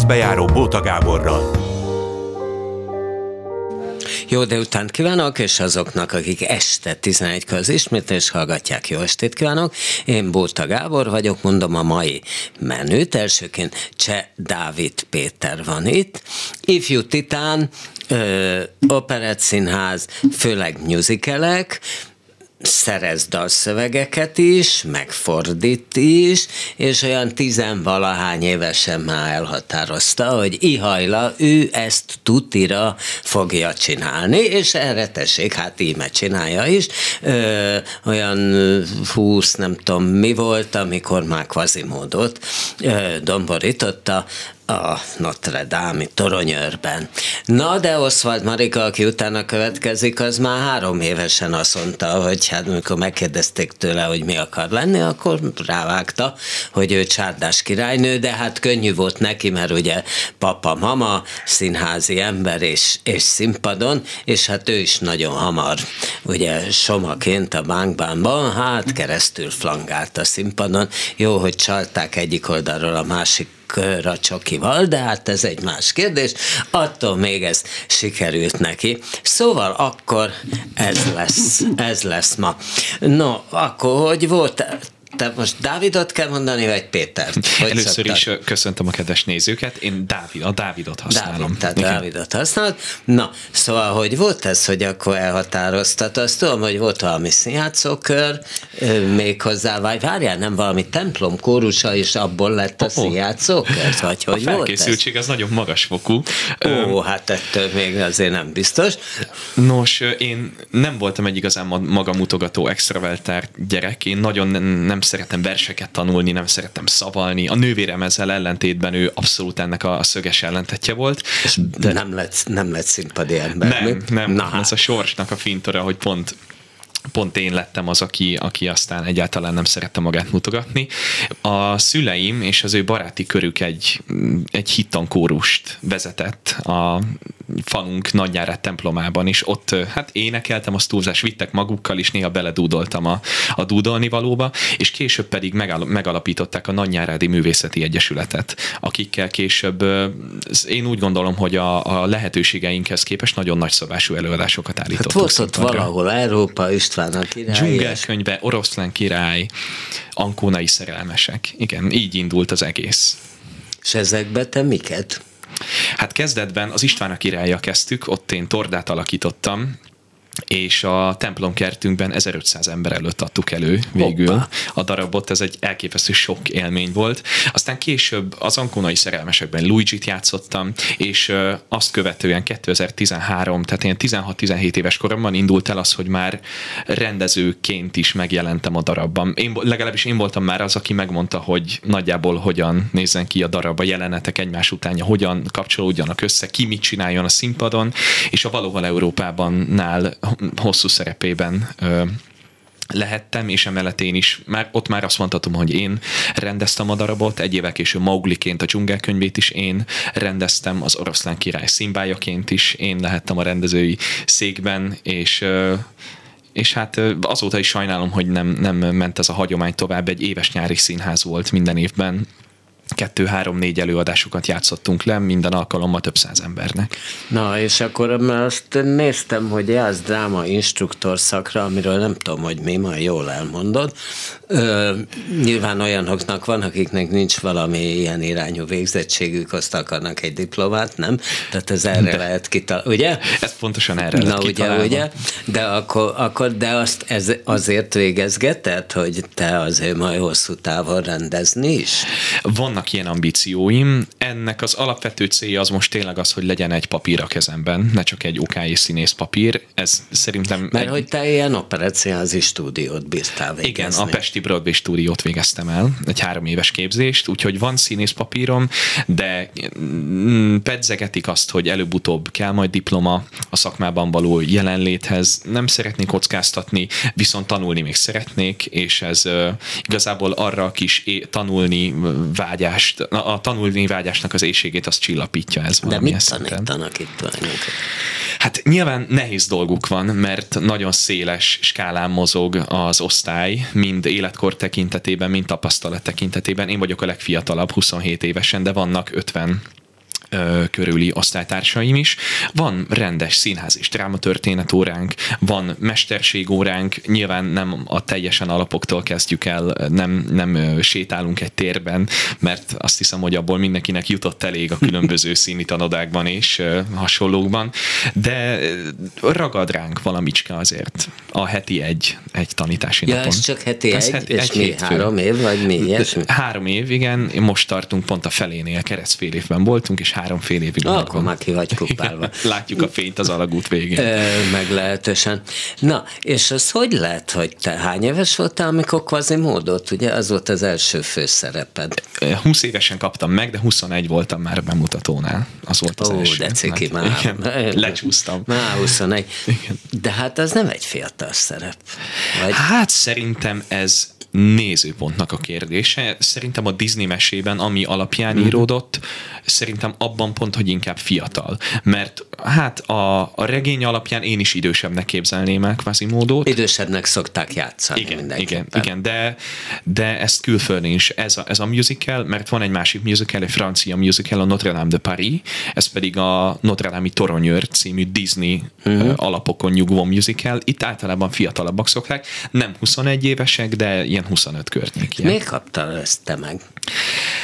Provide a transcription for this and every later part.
részbejáró Bóta Gáborral. Jó délután kívánok, és azoknak, akik este 11 az ismétlés hallgatják, jó estét kívánok. Én Bóta Gábor vagyok, mondom a mai menüt. Elsőként Cseh Dávid Péter van itt. Ifjú Titán, Operett Színház, főleg musicalek, szerez dalszövegeket is, megfordít is, és olyan tizenvalahány évesen már elhatározta, hogy ihajla, ő ezt tutira fogja csinálni, és erre tessék, hát íme csinálja is. Ö, olyan húsz, nem tudom mi volt, amikor már kvazimódot ö, domborította, a Notre Dame toronyőrben. Na, de Oswald Marika, aki utána következik, az már három évesen azt mondta, hogy hát amikor megkérdezték tőle, hogy mi akar lenni, akkor rávágta, hogy ő csárdás királynő, de hát könnyű volt neki, mert ugye papa, mama, színházi ember és, és színpadon, és hát ő is nagyon hamar, ugye somaként a bánkbánban, hát keresztül flangált a színpadon. Jó, hogy csalták egyik oldalról a másik a csokival, de hát ez egy más kérdés. Attól még ez sikerült neki. Szóval akkor ez lesz, ez lesz ma. No, akkor hogy volt te most Dávidot kell mondani, vagy Pétert? Hogy Először szoktad? is köszöntöm a kedves nézőket. Én Dávid, a Dávidot használom. Dávid, tehát Igen. Dávidot használod. Na, szóval, hogy volt ez, hogy akkor elhatároztat? Azt tudom, hogy volt valami színjátszókör, még hozzá, vagy várjál, nem valami templom kórusa, és abból lett a oh, színjátszókör? Vagy hogy a felkészültség volt ez? az nagyon magas fokú. Ó, hát ettől még azért nem biztos. Nos, én nem voltam egy igazán magamutogató extravertált gyerek. Én nagyon nem szeretem verseket tanulni, nem szeretem szavalni. A nővérem ezzel ellentétben ő abszolút ennek a szöges ellentetje volt. És de nem lett, nem lett színpadi ember. Nem, nem. Na, hát. ez a sorsnak a fintora, hogy pont pont én lettem az, aki, aki aztán egyáltalán nem szerette magát mutogatni. A szüleim és az ő baráti körük egy, egy hittankórust vezetett a falunk nagyjárát templomában, és ott hát énekeltem, azt túlzás vittek magukkal, és néha beledúdoltam a, a dúdolni valóba, és később pedig megalapították a Nagyjárádi Művészeti Egyesületet, akikkel később én úgy gondolom, hogy a, a lehetőségeinkhez képest nagyon nagy szabású előadásokat hát állítottunk. Hát volt ott valahol Európa István a király. Dzsungelkönyve, Oroszlán király, Ankónai szerelmesek. Igen, így indult az egész. És ezekbe te miket? Hát kezdetben az István a királya kezdtük, ott én tordát alakítottam, és a templomkertünkben 1500 ember előtt adtuk elő végül Hoppa. a darabot, ez egy elképesztő sok élmény volt. Aztán később az Ankonai szerelmesekben Luigi-t játszottam, és azt követően 2013, tehát ilyen 16-17 éves koromban indult el az, hogy már rendezőként is megjelentem a darabban. Én, legalábbis én voltam már az, aki megmondta, hogy nagyjából hogyan nézzen ki a darab, a jelenetek egymás utánja, hogyan kapcsolódjanak össze, ki mit csináljon a színpadon, és a Valóval Európában nál hosszú szerepében lehettem, és emellett én is, már, ott már azt mondhatom, hogy én rendeztem a darabot, egy évvel később Maugliként a dzsungelkönyvét is én rendeztem, az oroszlán király szimbájaként is én lehettem a rendezői székben, és és hát azóta is sajnálom, hogy nem, nem ment ez a hagyomány tovább, egy éves nyári színház volt minden évben, kettő-három-négy előadásokat játszottunk le, minden alkalommal több száz embernek. Na, és akkor azt néztem, hogy jársz dráma instruktor szakra, amiről nem tudom, hogy mi, majd jól elmondod. Ö, nyilván olyanoknak van, akiknek nincs valami ilyen irányú végzettségük, azt akarnak egy diplomát, nem? Tehát ez erre de, lehet kitalálni, ugye? Ez pontosan erre Na, ugye, ugye? De akkor, akkor de azt ez azért végezgeted, hogy te azért majd hosszú távon rendezni is? Vannak vannak ilyen ambícióim. Ennek az alapvető célja az most tényleg az, hogy legyen egy papír a kezemben, ne csak egy OK és színész papír. Ez szerintem... Mert egy... hogy te ilyen operáciázi stúdiót bírtál végezni. Igen, a Pesti Broadway stúdiót végeztem el, egy három éves képzést, úgyhogy van színész papírom, de mm, pedzegetik azt, hogy előbb-utóbb kell majd diploma a szakmában való jelenléthez. Nem szeretnék kockáztatni, viszont tanulni még szeretnék, és ez igazából arra a kis é- tanulni vágyás vágyást, a tanulni vágyásnak az éjségét azt csillapítja ez De mit tanítanak itt tulajdonképpen? Hát nyilván nehéz dolguk van, mert nagyon széles skálán mozog az osztály, mind életkor tekintetében, mind tapasztalat tekintetében. Én vagyok a legfiatalabb, 27 évesen, de vannak 50 körüli osztálytársaim is. Van rendes színház és drámatörténet óránk, van mesterségóránk, nyilván nem a teljesen alapoktól kezdjük el, nem, nem sétálunk egy térben, mert azt hiszem, hogy abból mindenkinek jutott elég a különböző színi tanodákban és hasonlókban, de ragad ránk valamicske azért a heti egy, egy tanítási ja, napon. ez csak heti ez egy, heti, és egy mi, három év, vagy mi ilyesmi? Három év, igen, most tartunk pont a felénél, keresztfél évben voltunk, és három fél évig ah, Akkor már ki vagy kupálva. Látjuk a fényt az alagút végén. Meglehetősen. Na, és az hogy lehet, hogy te hány éves voltál, amikor kvazi módot, ugye? Az volt az első főszereped. 20 évesen kaptam meg, de 21 voltam már a bemutatónál. Az volt az Ó, első. de ciki már. Igen, lecsúsztam. Már 21. Igen. De hát az nem egy fiatal szerep. Vagy? Hát szerintem ez nézőpontnak a kérdése. Szerintem a Disney mesében, ami alapján mm. íródott, szerintem abban pont, hogy inkább fiatal. Mert hát a, a regény alapján én is idősebbnek képzelném el Quasimodo-t. Idősebbnek szokták játszani igen, igen, igen, de, de ezt külföldön is. Ez a, ez a musical, mert van egy másik musical, egy francia musical, a Notre Dame de Paris, ez pedig a Notre Dame-i Toronyőr című Disney uh-huh. alapokon nyugvó musical. Itt általában fiatalabbak szokták, nem 21 évesek, de ilyen 25 környék. Miért kaptál ezt te meg?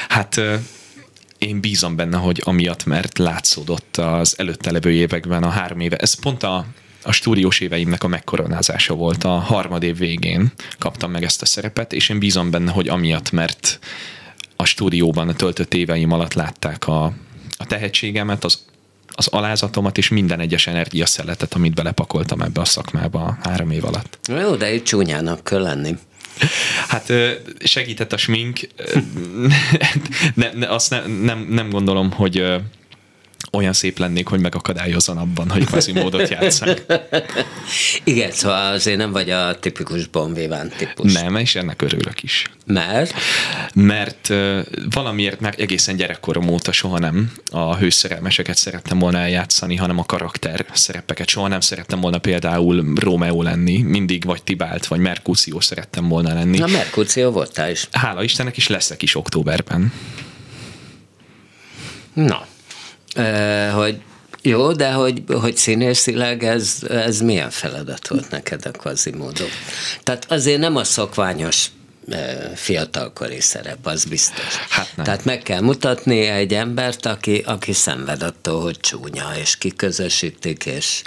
Hát én bízom benne, hogy amiatt, mert látszódott az előtte levő években a három éve, ez pont a, a stúdiós éveimnek a megkoronázása volt. A harmad év végén kaptam meg ezt a szerepet, és én bízom benne, hogy amiatt, mert a stúdióban a töltött éveim alatt látták a, a tehetségemet, az, az alázatomat és minden egyes energiaszeletet, amit belepakoltam ebbe a szakmába a három év alatt. Jó, de itt csúnyának kell lenni. Hát segített a smink. ne, ne, azt ne, nem, nem gondolom, hogy olyan szép lennék, hogy megakadályozzon abban, hogy kvázi módot játszak. Igen, szóval azért nem vagy a tipikus bonvíván típus. Nem, és ennek örülök is. Mert? Mert uh, valamiért már egészen gyerekkorom óta soha nem a hőszerelmeseket szerettem volna eljátszani, hanem a karakter szerepeket. Soha nem szerettem volna például Rómeó lenni, mindig vagy Tibált, vagy Merkúció szerettem volna lenni. Na, Merkúció voltál is. Hála Istennek is leszek is októberben. Na, hogy jó, de hogy, hogy színészileg ez, ez milyen feladat volt neked a Quasimodo? Tehát azért nem a szokványos fiatalkori szerep, az biztos. Hát nem. Tehát meg kell mutatni egy embert, aki, aki szenved attól, hogy csúnya, és kiközösítik, és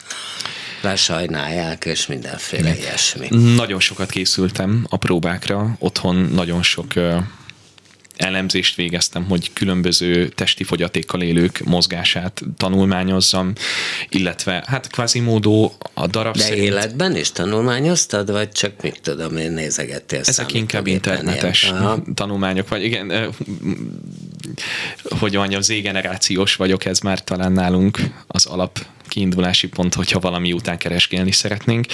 lesajnálják, és mindenféle ilyesmi. Nagyon sokat készültem a próbákra, otthon nagyon sok elemzést végeztem, hogy különböző testi fogyatékkal élők mozgását tanulmányozzam, illetve hát Quasimodo a darab De szerint... életben is tanulmányoztad, vagy csak mit tudom én nézegettél Ezek inkább internetes ilyen. tanulmányok, vagy igen, hogy mondjam, Z-generációs vagyok, ez már talán nálunk az alap kiindulási pont, hogyha valami után keresgélni szeretnénk.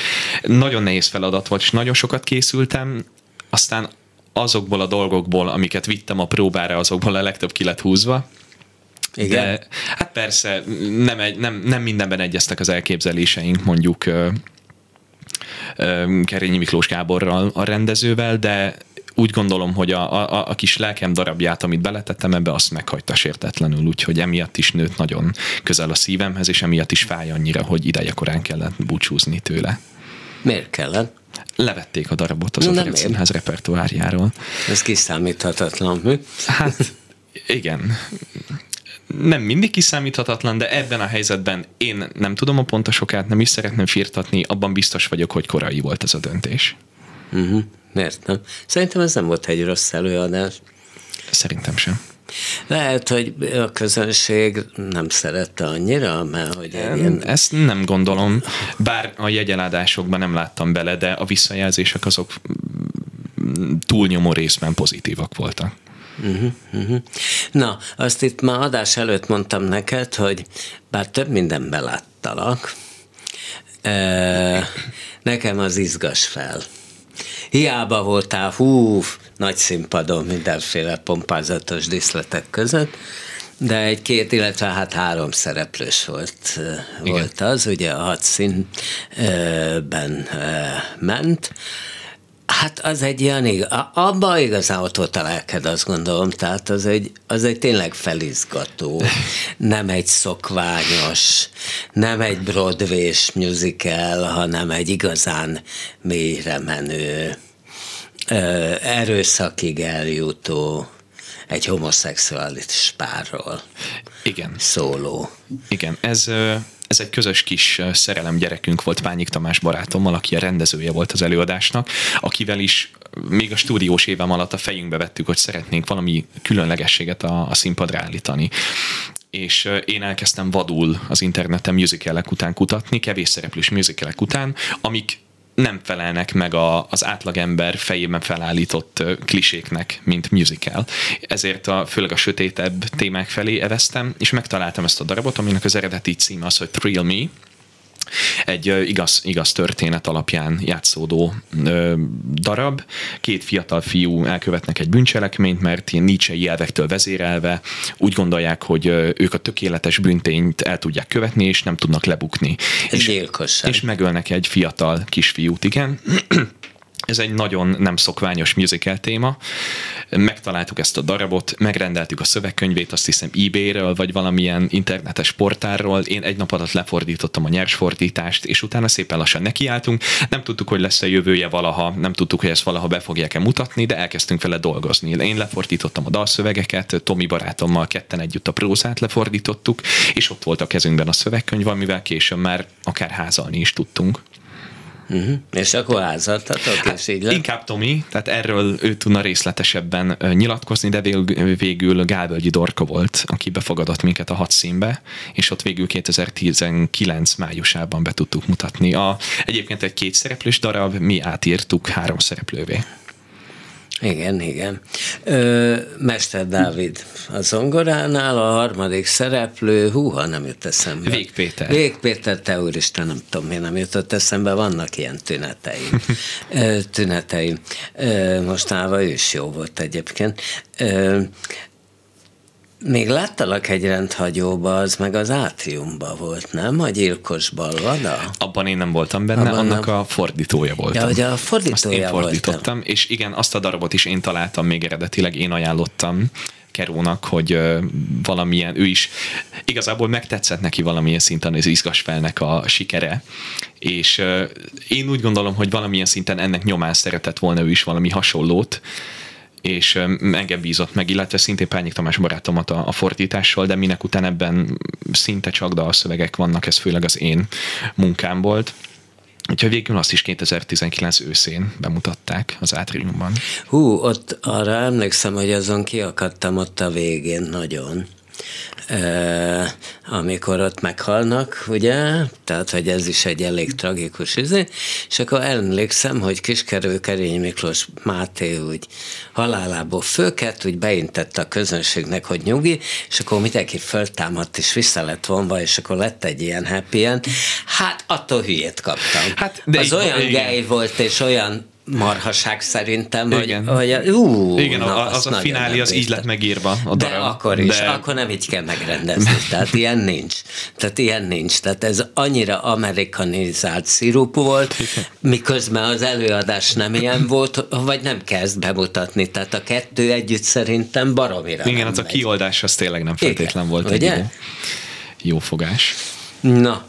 Nagyon nehéz feladat volt, és nagyon sokat készültem, aztán azokból a dolgokból, amiket vittem a próbára, azokból a legtöbb ki lett húzva. Igen. De hát persze, nem, egy, nem, nem mindenben egyeztek az elképzeléseink, mondjuk Kerényi Miklós Gáborral, a rendezővel, de úgy gondolom, hogy a, a, a kis lelkem darabját, amit beletettem ebbe, azt meghagyta sértetlenül, úgyhogy emiatt is nőtt nagyon közel a szívemhez, és emiatt is fáj annyira, hogy ideje korán kellett búcsúzni tőle. Miért kellett? Levették a darabot az Operett Színház repertoárjáról. Ez kiszámíthatatlan, mi? Hát igen. Nem mindig kiszámíthatatlan, de ebben a helyzetben én nem tudom a pontosokát, nem is szeretném firtatni, abban biztos vagyok, hogy korai volt ez a döntés. Uh-huh. Miért nem? Szerintem ez nem volt egy rossz előadás. Szerintem sem. Lehet, hogy a közönség nem szerette annyira, mert hogy ilyen... Ezt nem gondolom, bár a jegyeládásokban nem láttam bele, de a visszajelzések azok túlnyomó részben pozitívak voltak. Uh-huh, uh-huh. Na, azt itt már adás előtt mondtam neked, hogy bár több minden beláttalak, nekem az izgas fel. Hiába voltál, hú, nagy színpadon mindenféle pompázatos díszletek között, de egy-két, illetve hát három szereplős volt, Igen. volt az, ugye a hat színben ment. Hát az egy ilyen, abban igazán ott volt a lelked, azt gondolom, tehát az egy, az egy tényleg felizgató, nem egy szokványos, nem egy broadway musical, hanem egy igazán mélyre menő, erőszakig eljutó, egy homoszexuális párról Igen. szóló. Igen, ez ez egy közös kis szerelem gyerekünk volt Pányik Tamás barátommal, aki a rendezője volt az előadásnak, akivel is még a stúdiós évem alatt a fejünkbe vettük, hogy szeretnénk valami különlegességet a, a színpadra állítani és én elkezdtem vadul az interneten musicalek után kutatni, kevés szereplős musicalek után, amik nem felelnek meg a, az átlagember fejében felállított kliséknek, mint musical. Ezért a, főleg a sötétebb témák felé eveztem, és megtaláltam ezt a darabot, aminek az eredeti címe az, hogy Thrill Me, egy igaz, igaz történet alapján játszódó ö, darab. Két fiatal fiú elkövetnek egy bűncselekményt, mert ilyen Nietzsche elvektől vezérelve úgy gondolják, hogy ők a tökéletes büntényt el tudják követni, és nem tudnak lebukni. És, és megölnek egy fiatal kisfiút, igen. Ez egy nagyon nem szokványos musical téma. Megtaláltuk ezt a darabot, megrendeltük a szövegkönyvét, azt hiszem eBay-ről, vagy valamilyen internetes portálról. Én egy nap alatt lefordítottam a nyersfordítást, és utána szépen lassan nekiálltunk. Nem tudtuk, hogy lesz a jövője valaha, nem tudtuk, hogy ezt valaha be fogják-e mutatni, de elkezdtünk vele dolgozni. Én lefordítottam a dalszövegeket, Tomi barátommal ketten együtt a prózát lefordítottuk, és ott volt a kezünkben a szövegkönyv, amivel később már akár házalni is tudtunk. Uh-huh. És akkor házaltatok, hát, és így lett? Inkább Tomi, tehát erről ő tudna részletesebben nyilatkozni, de végül, végül Gálvölgyi Dorka volt, aki befogadott minket a hat színbe, és ott végül 2019 májusában be tudtuk mutatni. A, egyébként egy két szereplős darab, mi átírtuk három szereplővé. Igen, igen. Ö, Mester Dávid a zongoránál, a harmadik szereplő, húha, nem jut eszembe. Vég Péter. Vég Péter, te úristen, nem tudom, mi nem jutott eszembe, vannak ilyen tüneteim. tüneteim. Mostanában ő is jó volt egyébként. Még láttalak egy rendhagyóba, az meg az átriumba volt, nem? A gyilkos balvada? Abban én nem voltam benne, Abban annak nem... a fordítója voltam. Ja, hogy a fordítója azt én fordítottam, voltam. és igen, azt a darabot is én találtam még eredetileg, én ajánlottam Kerónak, hogy valamilyen, ő is igazából megtetszett neki valamilyen szinten az izgasfelnek a sikere, és én úgy gondolom, hogy valamilyen szinten ennek nyomán szeretett volna ő is valami hasonlót, és engem bízott meg, illetve szintén Pányik Tamás barátomat a, a fordítással, de minek után ebben szinte csak dalszövegek vannak, ez főleg az én munkám volt. Úgyhogy végül azt is 2019 őszén bemutatták az átriumban. Hú, ott arra emlékszem, hogy azon kiakadtam ott a végén nagyon amikor ott meghalnak, ugye, tehát, hogy ez is egy elég tragikus izé, és akkor emlékszem, hogy Kiskerő Kerény Miklós Máté úgy halálából fölkelt, úgy beintette a közönségnek, hogy nyugi, és akkor mindenki föltámadt, és vissza lett vonva, és akkor lett egy ilyen happy end. Hát attól hülyét kaptam. Hát, de az olyan gej volt, és olyan marhaság szerintem, Igen. hogy, hogy ú, Igen, na, az, az a finálé az így lett megírva a darab. De akkor is, de... akkor nem így kell megrendezni, tehát ilyen nincs. Tehát ilyen nincs. Tehát ez annyira amerikanizált szirup volt, miközben az előadás nem ilyen volt, vagy nem kezd bemutatni. Tehát a kettő együtt szerintem baromira Igen, az megy. a kioldás az tényleg nem feltétlen volt Ugye? egy jó, jó fogás. Na,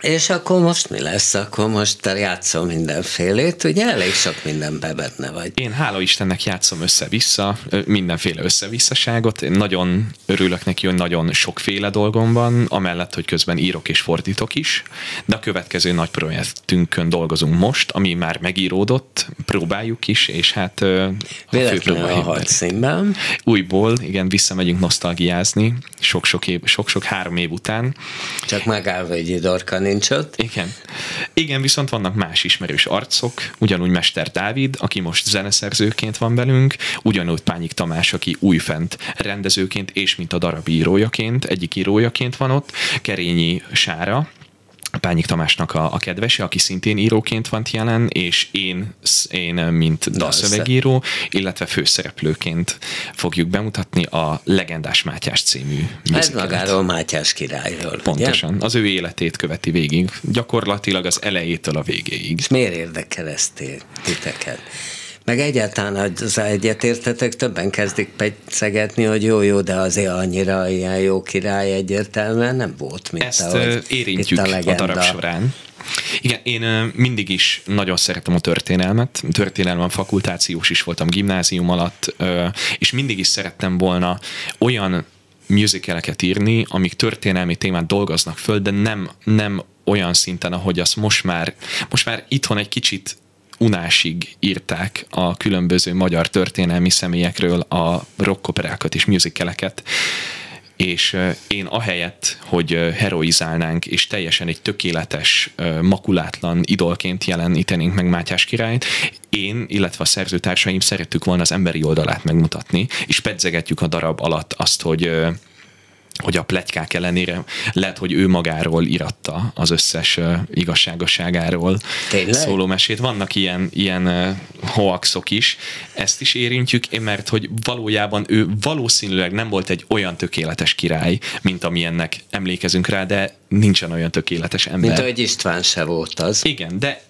és akkor most mi lesz? Akkor most te játszol mindenfélét, ugye elég sok minden benne vagy. Én hála Istennek játszom össze-vissza, mindenféle összevisszaságot. Én nagyon örülök neki, hogy nagyon sokféle dolgom van, amellett, hogy közben írok és fordítok is. De a következő nagy projektünkön dolgozunk most, ami már megíródott, próbáljuk is, és hát Véletlenül a, a hat színben. Újból, igen, visszamegyünk nosztalgiázni, sok-sok, év, sok-sok három év után. Csak megállva egy dorkan nincs ott. Igen. Igen, viszont vannak más ismerős arcok, ugyanúgy Mester Dávid, aki most zeneszerzőként van velünk, ugyanúgy Pányik Tamás, aki újfent rendezőként és mint a darab írójaként, egyik írójaként van ott, Kerényi Sára, Pányik Tamásnak a, a kedvese, aki szintén íróként van jelen, és én, én mint dalszövegíró, illetve főszereplőként fogjuk bemutatni a Legendás Mátyás című Ez magáról Mátyás királyról. Pontosan. Ugye? Az ő életét követi végig, gyakorlatilag az elejétől a végéig. És miért érdekel ezt titeket? Meg egyáltalán az egyetértetek, többen kezdik pegyszegetni, hogy jó-jó, de azért annyira ilyen jó király egyértelműen nem volt, mint Ezt ahogy érintjük a, a darab során. Igen, én mindig is nagyon szeretem a történelmet. Történelem fakultációs is voltam gimnázium alatt, és mindig is szerettem volna olyan musicaleket írni, amik történelmi témát dolgoznak föl, de nem, nem olyan szinten, ahogy azt most már, most már itthon egy kicsit unásig írták a különböző magyar történelmi személyekről a rockoperákat és musicaleket, és én ahelyett, hogy heroizálnánk, és teljesen egy tökéletes, makulátlan idolként jelenítenénk meg Mátyás királyt, én, illetve a szerzőtársaim szerettük volna az emberi oldalát megmutatni, és pedzegetjük a darab alatt azt, hogy hogy a pletykák ellenére lehet, hogy ő magáról iratta az összes igazságosságáról Tényleg? szóló mesét. Vannak ilyen, ilyen hoaxok is, ezt is érintjük, mert hogy valójában ő valószínűleg nem volt egy olyan tökéletes király, mint amilyennek emlékezünk rá, de nincsen olyan tökéletes ember. Mint ahogy István se volt az. Igen, de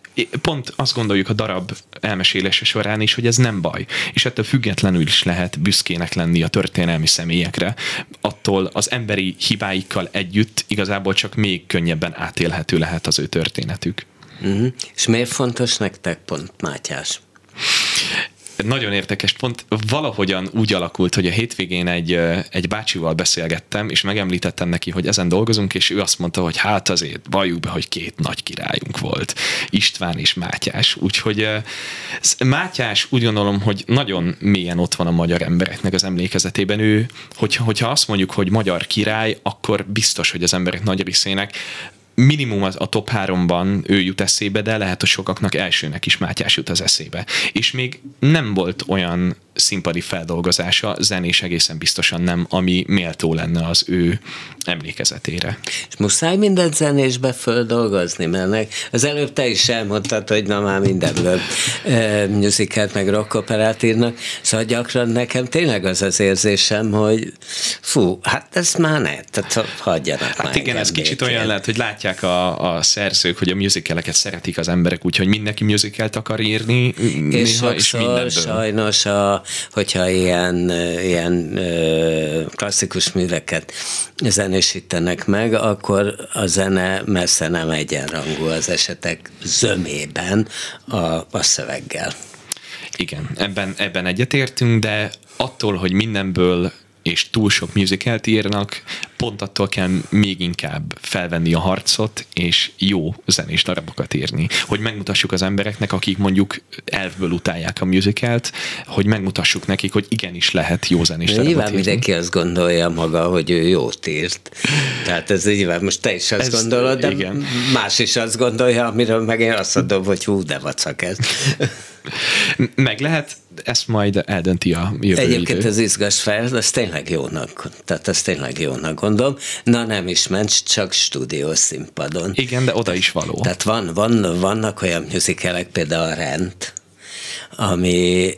pont azt gondoljuk a darab elmesélése során is, hogy ez nem baj. És ettől függetlenül is lehet büszkének lenni a történelmi személyekre. Attól az emberi hibáikkal együtt igazából csak még könnyebben átélhető lehet az ő történetük. Uh-huh. És miért fontos nektek pont Mátyás? Nagyon érdekes pont, valahogyan úgy alakult, hogy a hétvégén egy, egy bácsival beszélgettem, és megemlítettem neki, hogy ezen dolgozunk, és ő azt mondta, hogy hát azért valljuk be, hogy két nagy királyunk volt, István és Mátyás. Úgyhogy Mátyás úgy gondolom, hogy nagyon mélyen ott van a magyar embereknek az emlékezetében. Ő, hogyha, hogyha azt mondjuk, hogy magyar király, akkor biztos, hogy az emberek nagy részének minimum az a top háromban ő jut eszébe, de lehet, hogy sokaknak elsőnek is Mátyás jut az eszébe. És még nem volt olyan színpadi feldolgozása, zenés egészen biztosan nem, ami méltó lenne az ő emlékezetére. És muszáj mindent zenésbe földolgozni, mert az előbb te is elmondtad, hogy na már mindenből e, musicalt meg rockoperát írnak, szóval gyakran nekem tényleg az az érzésem, hogy fú, hát ez már ne, tehát hagyjanak Hát igen, ez kicsit olyan lehet, hogy látják a, a szerzők, hogy a musicaleket szeretik az emberek, úgyhogy mindenki musicalt akar írni, és néha, és mindenből. sajnos a, hogyha ilyen, ilyen klasszikus műveket zenésítenek meg, akkor a zene messze nem egyenrangú az esetek zömében a, a szöveggel. Igen, ebben, ebben egyetértünk, de attól, hogy mindenből és túl sok musicalt írnak, pont attól kell még inkább felvenni a harcot, és jó zenés darabokat írni. Hogy megmutassuk az embereknek, akik mondjuk elfből utálják a musicalt, hogy megmutassuk nekik, hogy igenis lehet jó zenés darabot Nyilván írni. mindenki azt gondolja maga, hogy ő jót írt. Tehát ez nyilván most te is azt ez, gondolod, de igen. más is azt gondolja, amiről meg én azt mondom, hogy hú, de vacak ez. Meg lehet, ezt majd eldönti a jövő Egyébként idő. az izgas fel, ez tényleg jónak, tehát ez tényleg jónak gondolom. Na nem is ment, csak stúdiós színpadon. Igen, de oda is való. Tehát van, van, vannak olyan musicalek, például a Rend, ami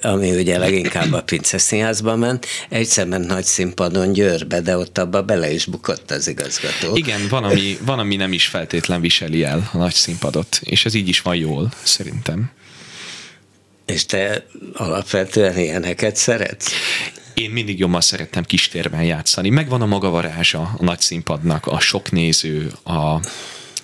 ami ugye leginkább a Pince Színházba ment, egyszer ment nagy színpadon Győrbe, de ott abba bele is bukott az igazgató. Igen, van ami, van, ami nem is feltétlen viseli el a nagy színpadot, és ez így is van jól, szerintem. És te alapvetően ilyeneket szeretsz? Én mindig jobban szerettem kistérben játszani. Megvan a maga varázsa a nagy színpadnak, a sok néző, a,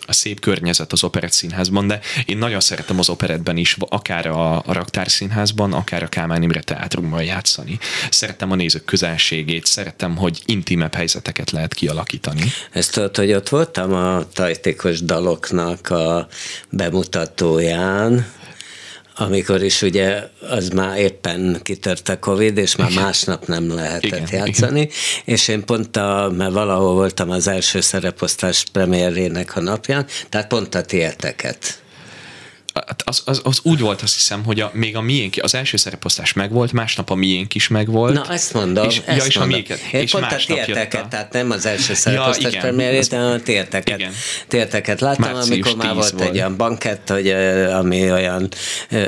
a szép környezet az operett színházban, de én nagyon szeretem az operetben is, akár a, a raktár színházban, akár a Kálmán Imre teátrumban játszani. Szeretem a nézők közelségét, szeretem, hogy intimebb helyzeteket lehet kialakítani. Ezt tudod, hogy ott voltam a tajtékos daloknak a bemutatóján, amikor is ugye az már éppen kitört a Covid, és már másnap nem lehetett igen, játszani, igen. és én pont a, mert valahol voltam az első szereposztás premierének a napján, tehát pont a tieteket az, az, az úgy volt azt hiszem, hogy a, még a miénk, az első szereposztás megvolt, másnap a miénk is megvolt. Na, ezt mondom. És, ezt ja, és mondom. a miénket. Én és pont a másnap jött térteket, a... tehát nem az első szereposztás igen, premierét, hanem a térteket. Igen. Térteket láttam, Március amikor már 10 volt, volt. egy olyan bankett, hogy, ami olyan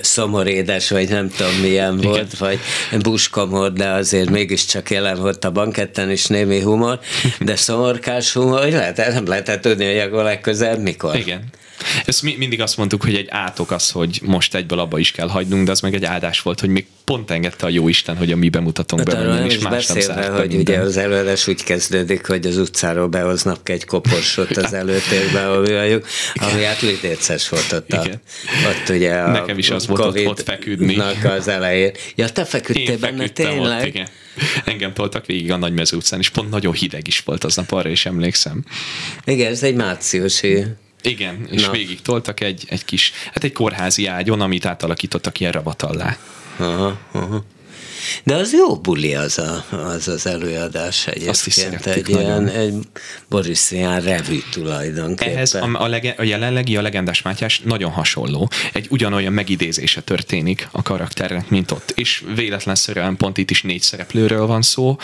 szomorédes, vagy nem tudom milyen volt, vagy buskomor, de azért mégiscsak jelen volt a banketten is némi humor, de szomorkás humor, hogy lehet, nem lehetett tudni, hogy akkor legközelebb mikor. Igen. Ezt mi, mindig azt mondtuk, hogy egy átok az, hogy most egyből abba is kell hagynunk, de az meg egy áldás volt, hogy még pont engedte a jó Isten, hogy a mi bemutatónk Hát nem és másnap beszélve, zárta hogy minden. ugye az előadás úgy kezdődik, hogy az utcáról behoznak egy koporsot az előtérbe, ahol mi vagyunk, ami hát lidérces volt ott. A, Igen. ott ugye a Nekem is az volt ott- ott feküdni. Az elején. Ja, te feküdtél Én benne tényleg? ott, igen. Engem toltak végig a Nagymező utcán, és pont nagyon hideg is volt aznap, arra is emlékszem. Igen, ez egy márciusi. Igen, és Na. Végig toltak egy, egy kis, hát egy kórházi ágyon, amit átalakítottak ilyen rabatallá. Aha, aha. De az jó buli az a, az, az előadás egyébként. Egy ilyen, nagyon. egy Borisian revű tulajdonképpen. Ehhez a, a, lege, a jelenlegi, a legendás Mátyás nagyon hasonló. Egy ugyanolyan megidézése történik a karakternek, mint ott. És véletlenszerűen pont itt is négy szereplőről van szó.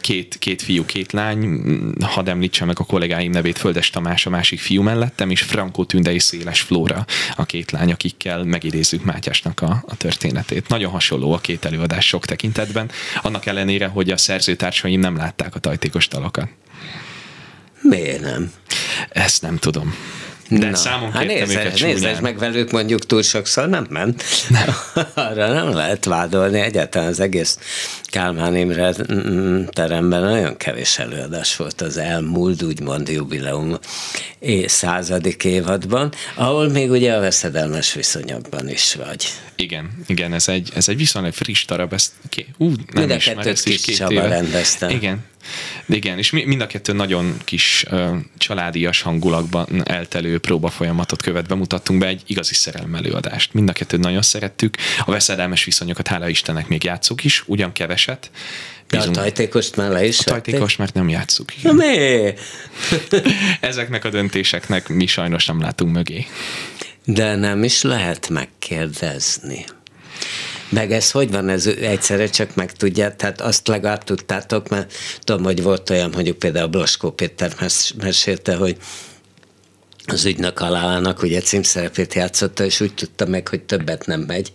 Két, két fiú, két lány. Hadd említsem meg a kollégáim nevét, Földes Tamás a másik fiú mellettem, és Frankó Tünde és Széles Flóra a két lány, akikkel megidézzük Mátyásnak a, a történetét. Nagyon hasonló a két előadás sok tekintetben, annak ellenére, hogy a szerzőtársaim nem látták a tajtékos dalokat. Miért nem? Ezt nem tudom. De Na, számon hát nézze, őket csúnyán. meg velük mondjuk túl sokszor nem ment. Nem. Arra nem lehet vádolni egyáltalán az egész Kálmán Imre mm, teremben nagyon kevés előadás volt az elmúlt, úgymond jubileum századik évadban, ahol még ugye a veszedelmes viszonyokban is vagy. Igen, igen, ez egy, ez egy viszonylag friss darab, ezt ké, ú, nem Mind a kettőt Kis két Csaba rendezte. Igen, igen, és mi- mind a kettő nagyon kis ö, családias hangulatban eltelő próba folyamatot követ bemutattunk be egy igazi szerelem előadást. Mind a kettőt nagyon szerettük. A veszedelmes viszonyokat, hála Istennek még játszuk is, ugyan keveset. De a tajtékost már le is a tajtékos, mert nem játszuk. Na Igen. mi? Ezeknek a döntéseknek mi sajnos nem látunk mögé. De nem is lehet megkérdezni. Meg ez hogy van, ez egyszerre csak megtudják, tehát azt legalább tudtátok, mert tudom, hogy volt olyan, mondjuk például Blaskó Péter mes- mesélte, hogy az ügynök halálának ugye címszerepét játszotta, és úgy tudta meg, hogy többet nem megy,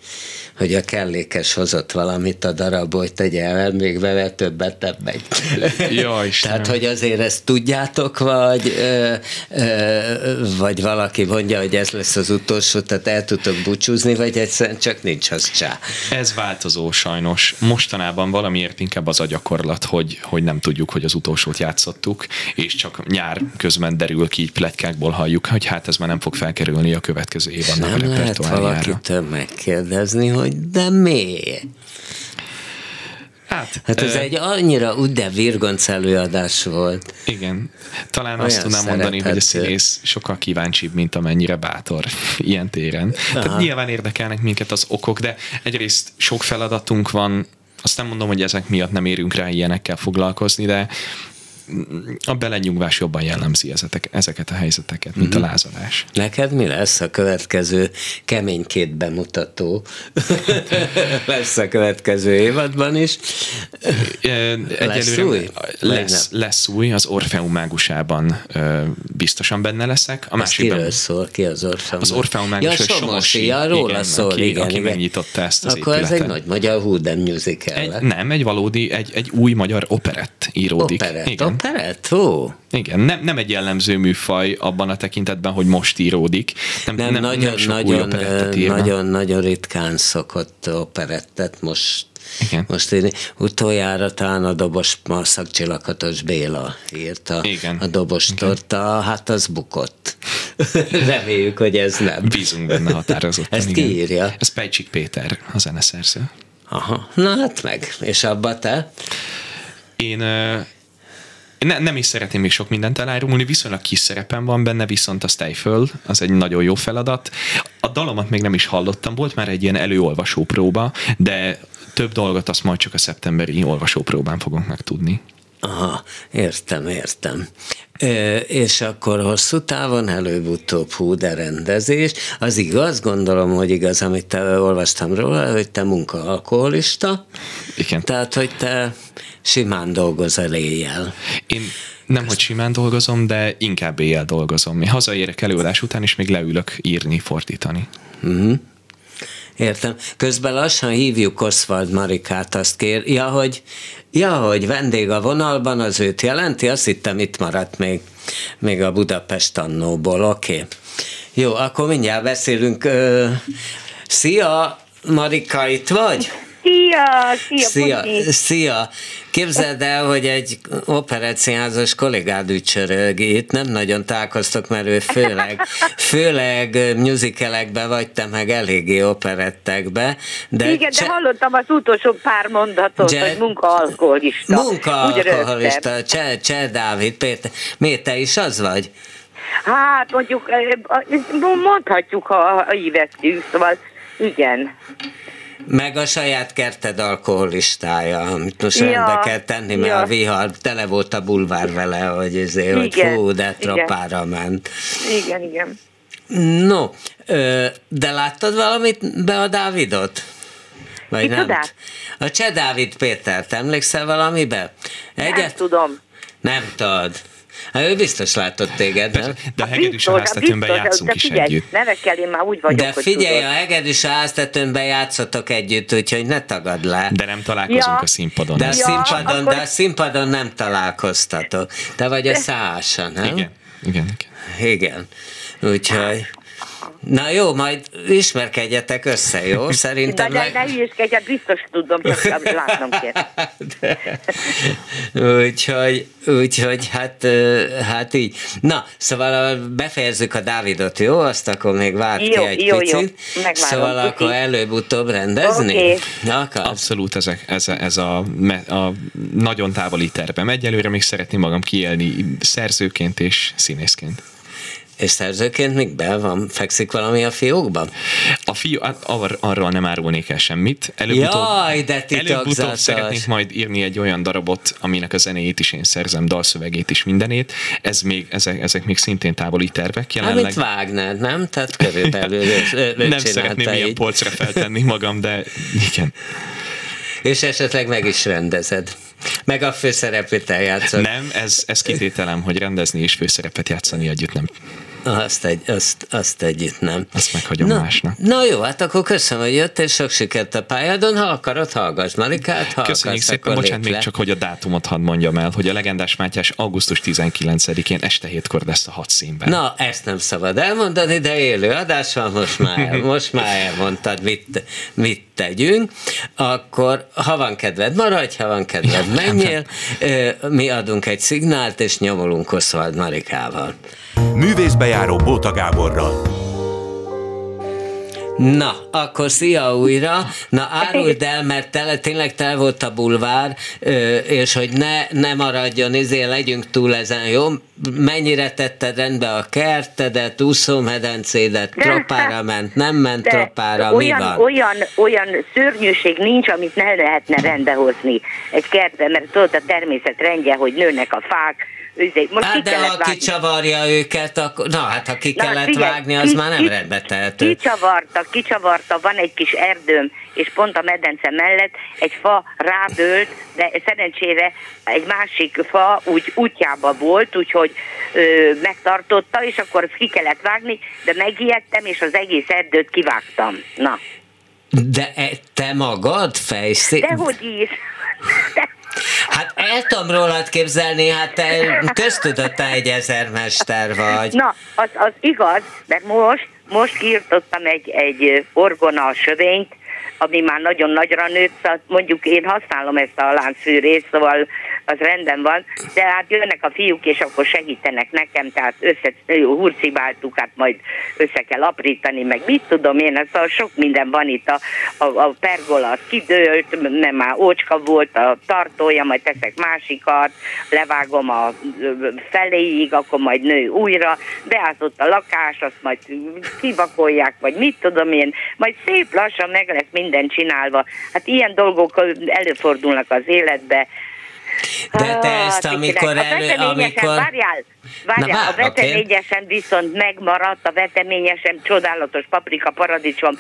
hogy a kellékes hozott valamit a darabból, hogy tegye el, még vele többet nem megy. Ja. Tehát, hogy azért ezt tudjátok, vagy, ö, ö, vagy valaki mondja, hogy ez lesz az utolsó, tehát el tudtok búcsúzni, vagy egyszerűen csak nincs az csá. Ez változó sajnos. Mostanában valamiért inkább az a gyakorlat, hogy, hogy nem tudjuk, hogy az utolsót játszottuk, és csak nyár közben derül ki, így pletykákból halljuk, hogy hát ez már nem fog felkerülni a következő évadnak a Nem lehet valakitől megkérdezni, hogy de miért? Hát, Hát ez ö, egy annyira de virgonc előadás volt. Igen. Talán Olyan azt tudnám mondani, hogy a színész sokkal kíváncsibb, mint amennyire bátor ilyen téren. Aha. Tehát nyilván érdekelnek minket az okok, de egyrészt sok feladatunk van, azt nem mondom, hogy ezek miatt nem érünk rá ilyenekkel foglalkozni, de a belenyugvás jobban jellemzi ezeket, ezeket a helyzeteket, mint Mhm. a lázadás. Neked mi lesz a következő kemény két bemutató? lesz a következő évadban is. Ö, Lesz új? Lesz, lesz új, az Orfeum mágusában biztosan benne leszek. A kiről szól? Ki az Orfeum? Az Orfeum ja, mágus, hogy Somosi, Somosi, ja, róla igen, szól, aki- igen, aki igen. megnyitotta ezt az Akkor ez egy épületet. nagy magyar Húden musical. Egy, nem, egy valódi, egy, egy új magyar operett íródik. Operett, Igen. Operett? Ó, Igen, nem, nem egy jellemző műfaj abban a tekintetben, hogy most íródik. Nem, nem, nem nagyon, sok új nagyon, nagyon, nagyon ritkán szokott operettet most Igen. Most én utoljára talán a dobos Szakcsillakatos Béla írta Igen. a dobostort, a, hát az bukott. Reméljük, hogy ez nem. Bízunk benne határozottan. Ezt ki írja? Ez Pejcsik Péter, a zeneszerző. Aha, na hát meg. És abba te? Én ne, nem is szeretném még sok mindent elárulni, viszonylag kis szerepem van benne, viszont a Stay föl, az egy nagyon jó feladat. A dalomat még nem is hallottam, volt már egy ilyen előolvasó próba, de több dolgot azt majd csak a szeptemberi olvasópróbán fogunk megtudni. Aha, Értem, értem. Ö, és akkor hosszú távon előbb-utóbb hú, de rendezés. Az igaz, gondolom, hogy igaz, amit te olvastam róla, hogy te munkaalkoholista. Igen. Tehát, hogy te simán dolgozol éjjel. Én nem, hogy simán dolgozom, de inkább éjjel dolgozom. Én hazaérek előadás után, és még leülök írni, fordítani. Uh-huh. Értem. Közben lassan hívjuk Oswald Marikát, azt kér, ja, hogy, ja, hogy vendég a vonalban, az őt jelenti, azt hittem itt maradt még, még a Budapest annóból, oké. Okay. Jó, akkor mindjárt beszélünk. Szia, Marika, itt vagy? Szia, szia, szia, szia. Képzeld el, hogy egy operettszínházas kollégád ücsörög itt, nem nagyon találkoztok, mert ő főleg, főleg musicalekbe vagy te meg eléggé operettekbe. De Igen, cse... de hallottam az utolsó pár mondatot, Je... hogy munkaalkoholista. Munkaalkoholista, Cseh, Cseh Dávid, Péter. Miért te is az vagy? Hát mondjuk, mondhatjuk, ha ívettünk, szóval igen. Meg a saját kerted alkoholistája, amit most ja, rendbe kell tenni, mert ja. a vihar tele volt a bulvár vele, hogy, ezért, hogy fú, de tropára ment. Igen, igen. No, de láttad valamit be a Dávidot? Vagy nem? A Cseh Dávid Pétert, emlékszel valamibe? Egyet? Nem tudom. Nem tudod. Hát ő biztos látott téged, nem? De a hegedűs a háztetőnben játszunk is figyelj, együtt. Nevekkel én már úgy vagyok, De figyelj, tudod. a hegedűs a háztetőnben játszotok együtt, úgyhogy ne tagad le. De nem találkozunk ja. a színpadon. De a, ja, színpadon, akkor... de a színpadon nem találkoztatok. Te vagy a szása, nem? Igen, igen, igen. Igen. Úgyhogy... Na jó, majd ismerkedjetek össze, jó? Szerintem... De, de ne hülyeskedj, hát biztos tudom, csak látnom kell. úgyhogy, úgyhogy hát, hát így. Na, szóval befejezzük a Dávidot, jó? Azt akkor még várj jó, ki egy jó, picit. Jó, Megvárom, szóval uti. akkor előbb-utóbb rendezni? Okay. Abszolút ez, a, ez, a, ez a, a nagyon távoli tervem. Egyelőre még szeretném magam kiélni szerzőként és színészként. És szerzőként még be van, fekszik valami a fiókban? A fiú, hát ar- arról nem árulnék el semmit. Előbb-utóbb, Jaj, de előbb-utóbb szeretnék majd írni egy olyan darabot, aminek a zenéjét is én szerzem, dalszövegét is mindenét. Ez még, ezek, ezek még szintén távoli tervek. Jelenleg... Amit Wagner, nem? Tehát körülbelül Nem szeretném ilyen polcra feltenni magam, de igen. És esetleg meg is rendezed. Meg a főszerepet eljátszod. Nem, ez, ez kitételem, hogy rendezni és főszerepet játszani együtt nem. Azt, egy, azt, azt együtt nem. Azt meghagyom na, másnak. Na jó, hát akkor köszönöm, hogy jöttél, sok sikert a pályádon. Ha akarod, hallgass Marikát, ha Köszönjük akarsz, szépen, bocsánat, még csak, hogy a dátumot hadd mondjam el, hogy a legendás Mátyás augusztus 19-én este hétkor lesz a hat színben. Na, ezt nem szabad elmondani, de élő adás van, most már, most már elmondtad, mit, mit tegyünk, akkor ha van kedved, maradj, ha van kedved, menjél, mi adunk egy szignált, és nyomolunk Oswald Marikával. Művészbejáró Bóta Gáborral. Na, akkor szia újra. Na áruld el, mert tele, tényleg tele volt a bulvár, és hogy ne, ne maradjon, izé, legyünk túl ezen, jó? Mennyire tetted rendbe a kertedet, úszómedencédet, de, tropára ment, nem ment de tropára, olyan, mi van? Olyan, olyan szörnyűség nincs, amit ne lehetne rendbehozni egy kertben, mert tudod a természet rendje, hogy nőnek a fák, most hát de ha vágni. kicsavarja őket, akkor, na hát ha ki na, kellett figyelj, vágni, az ki, már nem ki, rendbe tehető. Kicsavarta, kicsavarta, van egy kis erdőm, és pont a medence mellett egy fa rábölt, de szerencsére egy másik fa úgy útjába volt, úgyhogy ö, megtartotta, és akkor ki kellett vágni, de megijedtem, és az egész erdőt kivágtam. Na. De e, te magad fejszé... Dehogy is. De Hát el tudom rólad képzelni, hát te köztudott egy ezermester vagy. Na, az, az igaz, mert most, most kiirtottam egy, egy orgona sövényt, ami már nagyon nagyra nőtt, szóval mondjuk én használom ezt a láncfűrést, szóval az rendben van, de hát jönnek a fiúk, és akkor segítenek nekem, tehát össze, hurcibáltuk, hát majd össze kell aprítani, meg mit tudom én, szóval sok minden van itt, a, a, a pergola kidőlt, nem már ócska volt a tartója, majd teszek másikat, levágom a feléig, akkor majd nő újra, beázott a lakás, azt majd kivakolják, vagy mit tudom én, majd szép lassan meg lesz minden csinálva. Hát ilyen dolgok előfordulnak az életbe, De te ezt, amikor elő, amikor... Várjál, várjál, Na, a veteményesen viszont megmaradt, a veteményesen csodálatos paprika, paradicsom,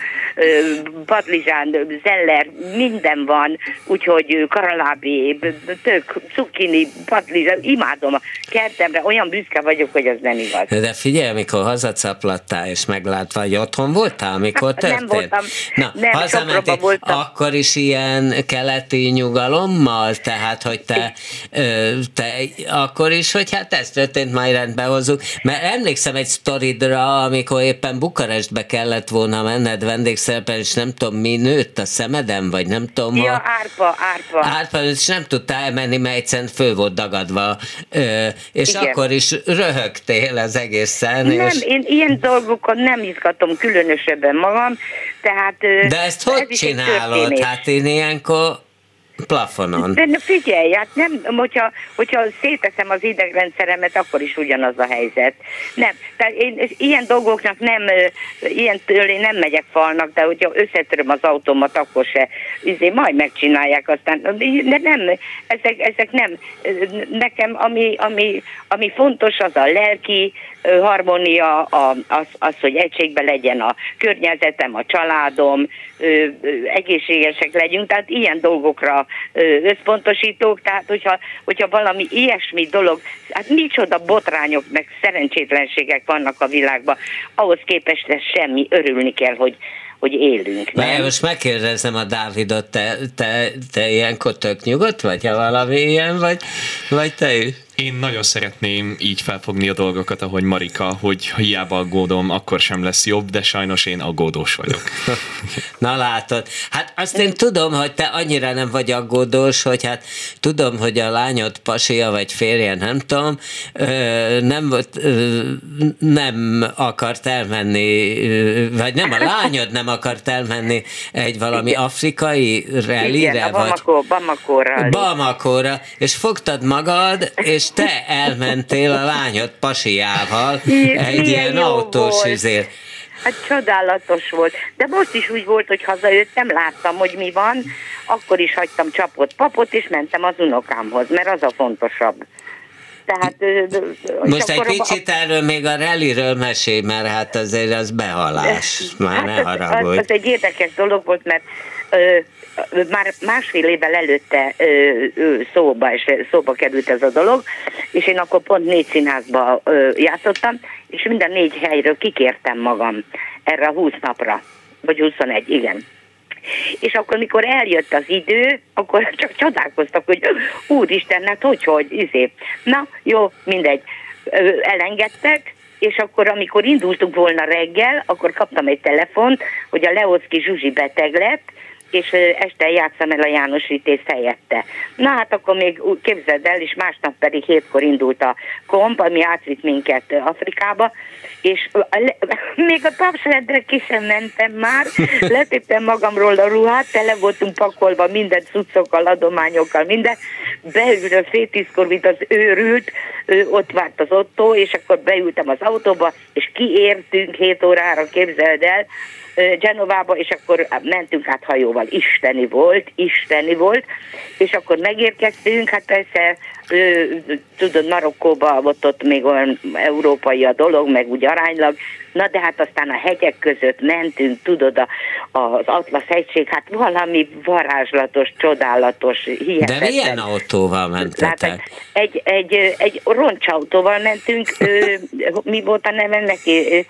padlizsán, zeller, minden van, úgyhogy karalábé, tök, cukkini, padlizsán, imádom a kertemre, olyan büszke vagyok, hogy az nem igaz. De figyelj, amikor hazacaplattál és meglátva, hogy otthon voltál, amikor történt? Nem voltam, Na, nem, hazamentél, voltam. akkor is ilyen keleti nyugalommal, tehát, hogy te, te akkor is, hogy hát ez történt, majd rendbe hozzuk. Mert emlékszem egy sztoridra, amikor éppen Bukarestbe kellett volna menned vendégszerepen, és nem tudom, mi nőtt a szemedem, vagy nem tudom. Ja, a... árpa, árpa. Árpa, és nem tudtál elmenni, mert egyszerűen föl volt dagadva. Ö, és Igen. akkor is röhögtél az egészen. Nem, és... én ilyen dolgokon nem izgatom különösebben magam, tehát... De ezt hogy ez csinálod? Hát én ilyenkor plafonon. De figyelj, hát nem, hogyha, hogyha széteszem az idegrendszeremet, akkor is ugyanaz a helyzet. Nem, tehát én ilyen dolgoknak nem, ilyen én nem megyek falnak, de hogyha összetöröm az autómat, akkor se, izé, majd megcsinálják aztán. De nem, ezek, ezek nem, nekem ami, ami, ami fontos, az a lelki harmónia, az, az, hogy egységben legyen a környezetem, a családom, egészségesek legyünk, tehát ilyen dolgokra összpontosítók, tehát hogyha, hogyha valami ilyesmi dolog, hát micsoda botrányok, meg szerencsétlenségek vannak a világban, ahhoz képest semmi, örülni kell, hogy, hogy élünk. Nem? Most megkérdezem a Dávidot, te, te, te ilyenkor tök nyugodt vagy, ha valami ilyen, vagy, vagy te is? Én nagyon szeretném így felfogni a dolgokat, ahogy Marika, hogy hiába aggódom, akkor sem lesz jobb, de sajnos én aggódós vagyok. Na látod, hát azt én tudom, hogy te annyira nem vagy aggódós, hogy hát tudom, hogy a lányod pasia vagy férje, nem tudom, nem, nem akart elmenni, vagy nem, a lányod nem akart elmenni egy valami Igen. afrikai rallire, Igen, vagy Bamako, Bamako Bamako-ra, és fogtad magad, és te elmentél a lányod pasiával egy ilyen autós izért. Hát csodálatos volt. De most is úgy volt, hogy hazajöttem, láttam, hogy mi van, akkor is hagytam csapott papot, és mentem az unokámhoz, mert az a fontosabb. Tehát, Most egy kicsit a... erről még a rallyről mesélj, mert hát azért az behalás. Már hát ne haragudj. Az, az egy érdekes dolog volt, mert ö, már másfél évvel előtte ö, ö, szóba, és szóba került ez a dolog, és én akkor pont négy színházba ö, játszottam, és minden négy helyről kikértem magam erre a 20 napra, vagy 21, igen. És akkor, mikor eljött az idő, akkor csak csodálkoztak, hogy úristen, hát hogy, hogy, izé. Na, jó, mindegy. Elengedtek, és akkor, amikor indultunk volna reggel, akkor kaptam egy telefont, hogy a Leoszki Zsuzsi beteg lett, és este játszam el a János Vitéz helyette. Na hát akkor még képzeld el, és másnap pedig hétkor indult a komp, ami átvitt minket Afrikába, és még a tapsredre ki sem mentem már, letéptem magamról a ruhát, tele voltunk pakolva minden cuccokkal, adományokkal, minden, beült a fél tízkor, mint az őrült, ott várt az ottó, és akkor beültem az autóba, és kiértünk 7 órára, képzeld el, Genovába, és akkor mentünk át hajóval. Isteni volt, isteni volt, és akkor megérkeztünk, hát persze tudod, Marokkóba ott, ott még olyan európai a dolog, meg úgy aránylag, na de hát aztán a hegyek között mentünk, tudod, a, az Atlasz hegység, hát valami varázslatos, csodálatos, hihetetlen. De milyen autóval mentetek? Hát egy, egy, egy roncsautóval mentünk, mi volt a neve neki?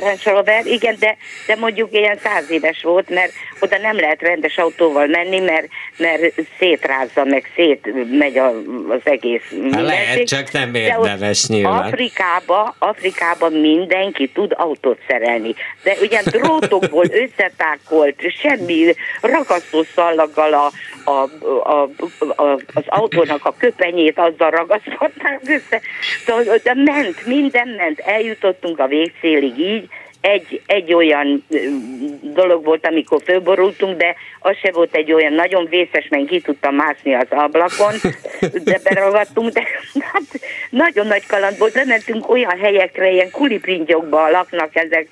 Range Rover, igen, de, de mondjuk ilyen száz éves volt, mert oda nem lehet rendes autóval menni, mert, mert szétrázza, meg szét megy a, az egész mindenség. Lehet, csak nem érdemes nyilván. Afrikába, Afrikába mindenki tud autót szerelni, de ugye drótokból összetákolt, semmi ragasztó szallaggal a, a, a, a, az autónak a köpenyét azzal ragasztották össze, de, de ment, minden ment, eljutottunk a végcélig így, egy, egy olyan dolog volt, amikor fölborultunk, de az se volt egy olyan nagyon vészes, mert ki tudtam mászni az ablakon, de beragadtunk, de hát nagyon nagy kaland volt. Lementünk olyan helyekre, ilyen kuliprintyokban laknak ezek,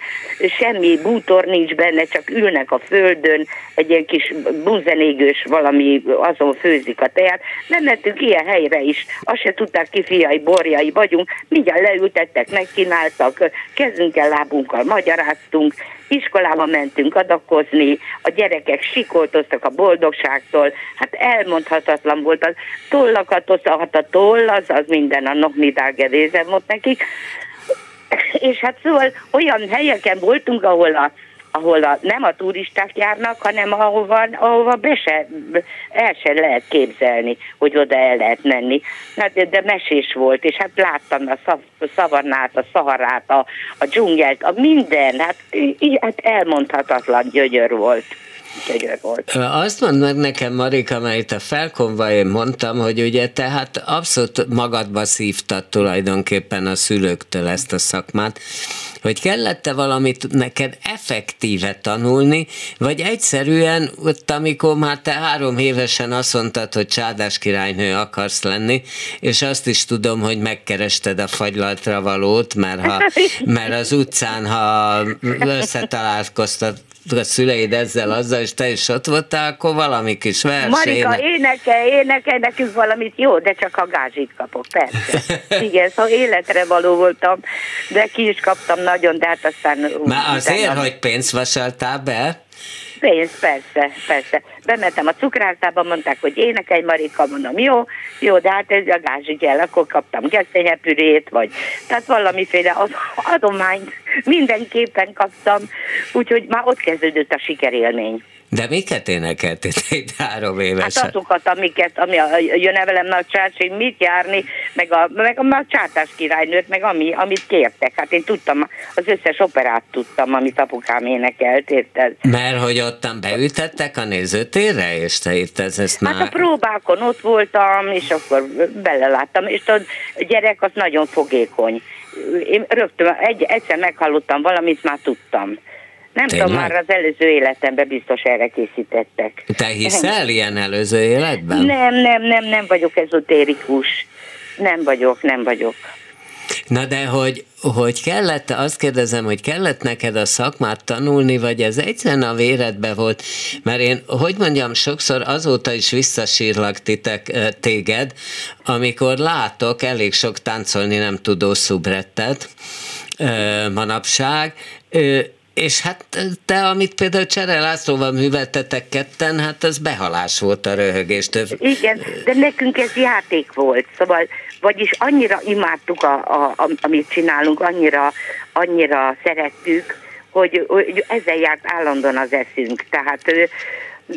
semmi bútor nincs benne, csak ülnek a földön, egy ilyen kis búzenégős valami, azon főzik a teát. Nem mentünk ilyen helyre is, azt se tudták ki fiai, borjai vagyunk, mindjárt leültettek, megkínáltak, kezünkkel, lábunkkal magyaráztunk, iskolába mentünk adakozni, a gyerekek sikoltoztak a boldogságtól, hát elmondhatatlan volt az. Tollakat hát a toll, az, az minden a noknidágevézen volt nekik. És hát szóval olyan helyeken voltunk, ahol a ahol a, nem a turisták járnak, hanem ahova, ahova be se, el se lehet képzelni, hogy oda el lehet menni. Hát, de, de mesés volt, és hát láttam a szav, szavannát, a szaharát, a, a dzsungelt, a minden, hát, így, hát elmondhatatlan gyögyör volt gyönyör volt. Azt mondd meg nekem, Marika, mert itt a felkonva én mondtam, hogy ugye te hát abszolút magadba szívtad tulajdonképpen a szülőktől ezt a szakmát, hogy kellett-e valamit neked effektíve tanulni, vagy egyszerűen ott, amikor már te három évesen azt mondtad, hogy csádás királynő akarsz lenni, és azt is tudom, hogy megkerested a fagylaltra valót, mert, ha, mert az utcán, ha összetalálkoztat a szüleid ezzel, azzal, és te is ott voltál, akkor valami kis vers. Marika, énekel, énekel nekünk valamit, jó, de csak a gázsit kapok, persze. Igen, szóval életre való voltam, de ki is kaptam nagyon, de hát aztán... Már azért, utána... hogy pénzt vasaltál be? Pénz, persze, persze. Bementem a cukrártába, mondták, hogy énekelj Marika, mondom, jó, jó, de hát ez a gázsigyel, akkor kaptam gesztenyepürét, vagy tehát valamiféle adományt mindenképpen kaptam, úgyhogy már ott kezdődött a sikerélmény. De miket énekeltél itt három évesen? Hát azokat, amiket, ami a, jön velem nagy csácsig, mit járni, meg a, meg a, a csátás királynőt, meg ami, amit kértek. Hát én tudtam, az összes operát tudtam, amit apukám énekelt, érted? Mert hogy ottan beütettek a nézőtérre, és te itt ez, ezt már... Hát a próbákon ott voltam, és akkor beleláttam, és tudod, a gyerek az nagyon fogékony. Én rögtön egy, egyszer meghallottam valamit, már tudtam. Nem Tényleg? tudom, már az előző életemben biztos erre készítettek. Te hiszel ilyen előző életben? Nem, nem, nem, nem vagyok ezotérikus. Nem vagyok, nem vagyok. Na de hogy, hogy kellett, azt kérdezem, hogy kellett neked a szakmát tanulni, vagy ez egyszerűen a véredbe volt? Mert én, hogy mondjam, sokszor azóta is visszasírlak titek, téged, amikor látok elég sok táncolni nem tudó szubrettet manapság, és hát te, amit például Csere Lászlóval műveltetek ketten, hát az behalás volt a röhögés. Igen, de nekünk ez játék volt, szóval, vagyis annyira imádtuk, a, a, a, amit csinálunk, annyira, annyira szerettük, hogy, hogy ezzel járt állandóan az eszünk. Tehát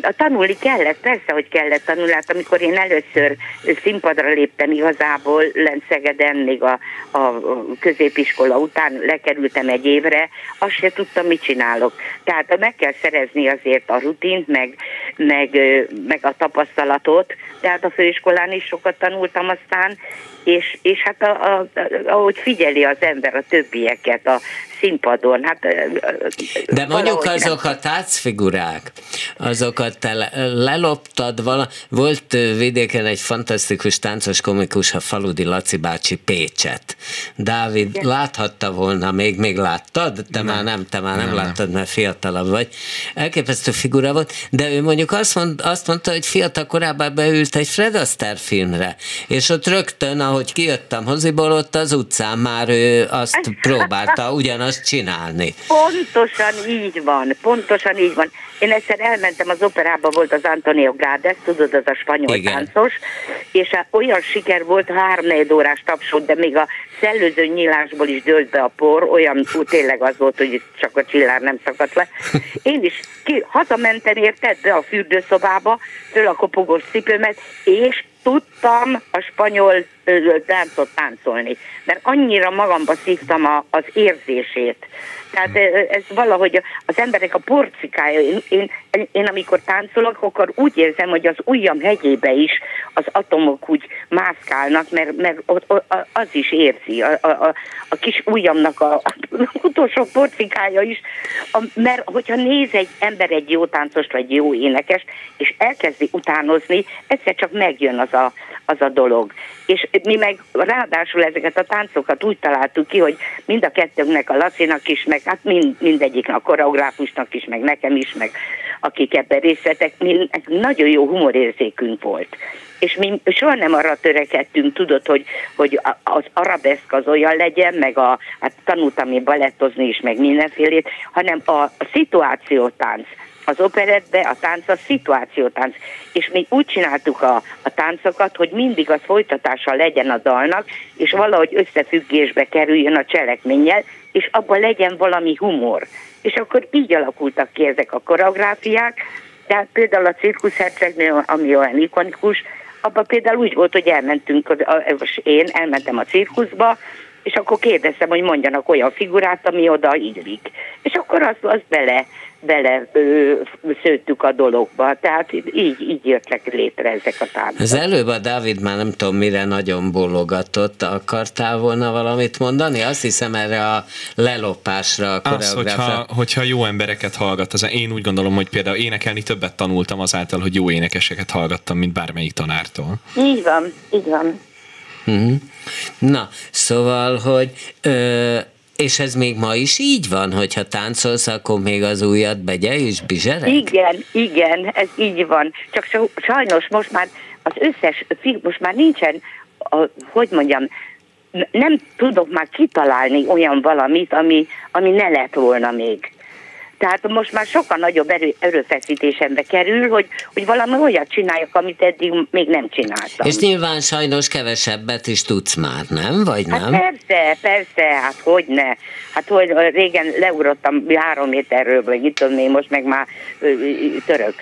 a tanulni kellett, persze, hogy kellett tanulni. Hát amikor én először színpadra léptem igazából Lenszegeden, még a, a középiskola után lekerültem egy évre, azt se tudtam, mit csinálok. Tehát meg kell szerezni azért a rutint, meg, meg, meg a tapasztalatot, tehát a főiskolán is sokat tanultam aztán, és, és hát a, a, ahogy figyeli az ember a többieket a színpadon, hát... De mondjuk azok nem. a tácfigurák, azokat te leloptad vala, volt vidéken egy fantasztikus táncos komikus, a Faludi Laci bácsi Pécset. Dávid Igen. láthatta volna, még, még láttad? Te nem. már nem, te már nem, nem láttad, mert fiatalabb vagy. Elképesztő figura volt, de ő mondjuk azt, mond, azt mondta, hogy fiatal korában beült egy Fred Astaire filmre, és ott rögtön, ahogy kijöttem hoziból, ott az utcán már ő azt próbálta ugyanazt csinálni. Pontosan így van, pontosan így van. Én egyszer elmentem az operába, volt az Antonio Gades, tudod, az a spanyol Igen. táncos, és olyan siker volt, három órás tapsot, de még a szellőző nyílásból is dőlt be a por, olyan ú, tényleg az volt, hogy csak a csillár nem szakadt le. Én is ki, hazamentem érted be a fürdőszobába, föl a kopogós cipőmet, és tudtam a spanyol táncot táncolni, mert annyira magamba szívtam a, az érzését. Tehát ez valahogy az emberek a porcikája. Én, én, én amikor táncolok, akkor úgy érzem, hogy az ujjam hegyébe is az atomok úgy mászkálnak, mert, mert az is érzi. A, a, a kis ujjamnak a, a utolsó porcikája is. A, mert hogyha néz egy ember egy jó táncost, vagy jó énekest, és elkezdi utánozni, egyszer csak megjön az a, az a dolog. És mi meg ráadásul ezeket a táncokat úgy találtuk ki, hogy mind a kettőnknek, a Lacinak is, meg hát mind, mindegyiknek, a koreográfusnak is, meg nekem is, meg akik ebben részt vettek, nagyon jó humorérzékünk volt. És mi soha nem arra törekedtünk, tudod, hogy, hogy az arabeszk az olyan legyen, meg a, hát tanultam én balettozni is, meg mindenfélét, hanem a szituációtánc az operetbe a tánc a szituációtánc, és mi úgy csináltuk a, a táncokat, hogy mindig az folytatása legyen a dalnak, és valahogy összefüggésbe kerüljön a cselekménnyel, és abban legyen valami humor. És akkor így alakultak ki ezek a koreográfiák, tehát például a cirkuszhercegnő, ami olyan ikonikus, abban például úgy volt, hogy elmentünk, én elmentem a cirkuszba, és akkor kérdeztem, hogy mondjanak olyan figurát, ami oda illik. És akkor azt, azt bele bele ö, szőttük a dologba. Tehát így, így jöttek létre ezek a táncok. Az előbb a Dávid már nem tudom mire nagyon bologatott, akartál volna valamit mondani? Azt hiszem erre a lelopásra a Az, hogyha, hogyha jó embereket hallgat, az én úgy gondolom, hogy például énekelni többet tanultam azáltal, hogy jó énekeseket hallgattam, mint bármelyik tanártól. Így van, így van. Uh-huh. Na, szóval, hogy ö, és ez még ma is így van, hogyha táncolsz, akkor még az újat begye és bizsereg? Igen, igen, ez így van. Csak sajnos most már az összes, most már nincsen, a, hogy mondjam, nem tudok már kitalálni olyan valamit, ami, ami ne lett volna még. Tehát most már sokkal nagyobb erő, erőfeszítésembe kerül, hogy, hogy valami olyat csináljak, amit eddig még nem csináltam. És nyilván sajnos kevesebbet is tudsz már, nem? Vagy hát nem? persze, persze, hát hogy ne. Hát hogy régen leugrottam három méterről, vagy itt tudom én, most meg már török.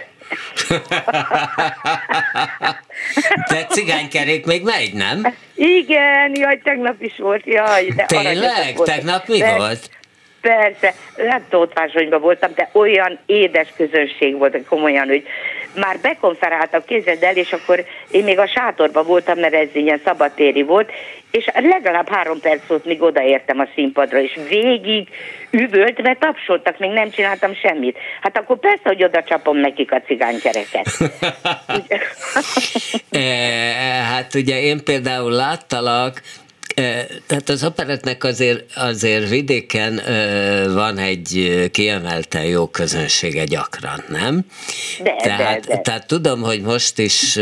De cigánykerék még megy, nem? Igen, jaj, tegnap is volt, jaj. De Tényleg? Tegnap mi volt? Persze, hát Tóthvásonyban voltam, de olyan édes közönség volt, komolyan, hogy már bekonferáltak, képzeld el, és akkor én még a sátorban voltam, mert ez ilyen szabadtéri volt, és legalább három perc volt, míg odaértem a színpadra, és végig üvöltve tapsoltak, még nem csináltam semmit. Hát akkor persze, hogy oda csapom nekik a cigánykereket. Eh, hát ugye én például láttalak tehát az operetnek azért, azért vidéken van egy kiemelten jó közönsége gyakran, nem? De, tehát, de, de. tehát tudom, hogy most is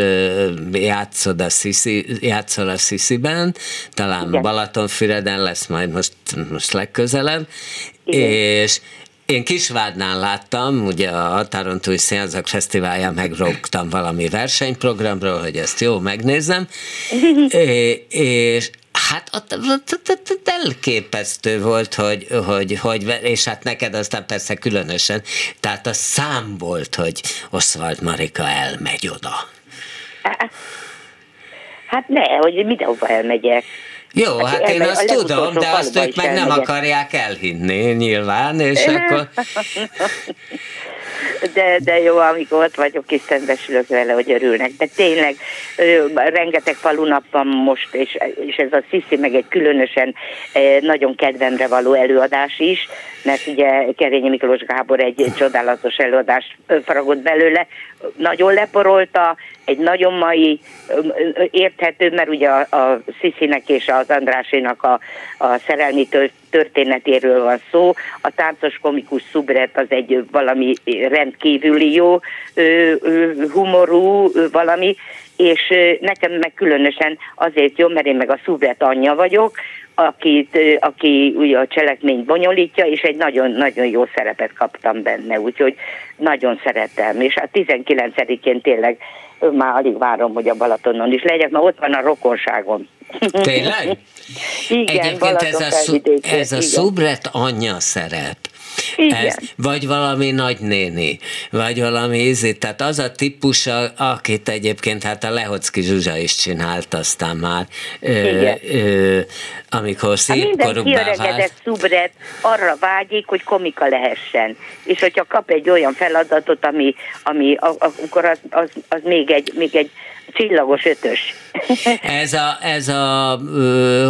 játszod a Sziszi, játszol a Szisziben, talán Igen. Balatonfüreden lesz majd most, most legközelebb, Igen. és én Kisvádnál láttam, ugye a Határon túl Színházak Fesztiválján megrogtam valami versenyprogramról, hogy ezt jó megnézem, és Hát ott, elképesztő volt, hogy, hogy, hogy, és hát neked aztán persze különösen, tehát a szám volt, hogy Oswald Marika elmegy oda. Hát ne, hogy mindenhova elmegyek. Jó, hát, hát én azt tudom, de azt ők meg nem akarják elhinni nyilván, és akkor... de, de jó, amikor ott vagyok, és szembesülök vele, hogy örülnek. De tényleg rengeteg falunap van most, és, és ez a Sziszi meg egy különösen nagyon kedvemre való előadás is, mert ugye Kerényi Miklós Gábor egy csodálatos előadást faragott belőle, nagyon leporolta, egy nagyon mai, érthető, mert ugye a, a Sziszinek és az Andrásénak a, a szerelmi történetéről van szó. A táncos komikus szubret az egy valami rendkívüli jó humorú valami, és nekem meg különösen azért jó, mert én meg a szubret anyja vagyok, akit, aki ugye a cselekményt bonyolítja, és egy nagyon-nagyon jó szerepet kaptam benne, úgyhogy nagyon szeretem, és a 19-én tényleg már alig várom, hogy a Balatonon is legyek, mert ott van a rokonságom. Tényleg? igen, Egyébként ez a, szu- ez a szubret anyja szerep, Igen. Ez, vagy valami nagynéni, vagy valami ízét. Tehát az a típus, akit egyébként hát a Lehocki Zsuzsa is csinált aztán már, Igen. ö, ö, amikor Hát szép minden vált. szubret arra vágyik, hogy komika lehessen. És hogyha kap egy olyan feladatot, ami, ami akkor az, az, az még, egy, még egy csillagos ötös. Ez a, ez a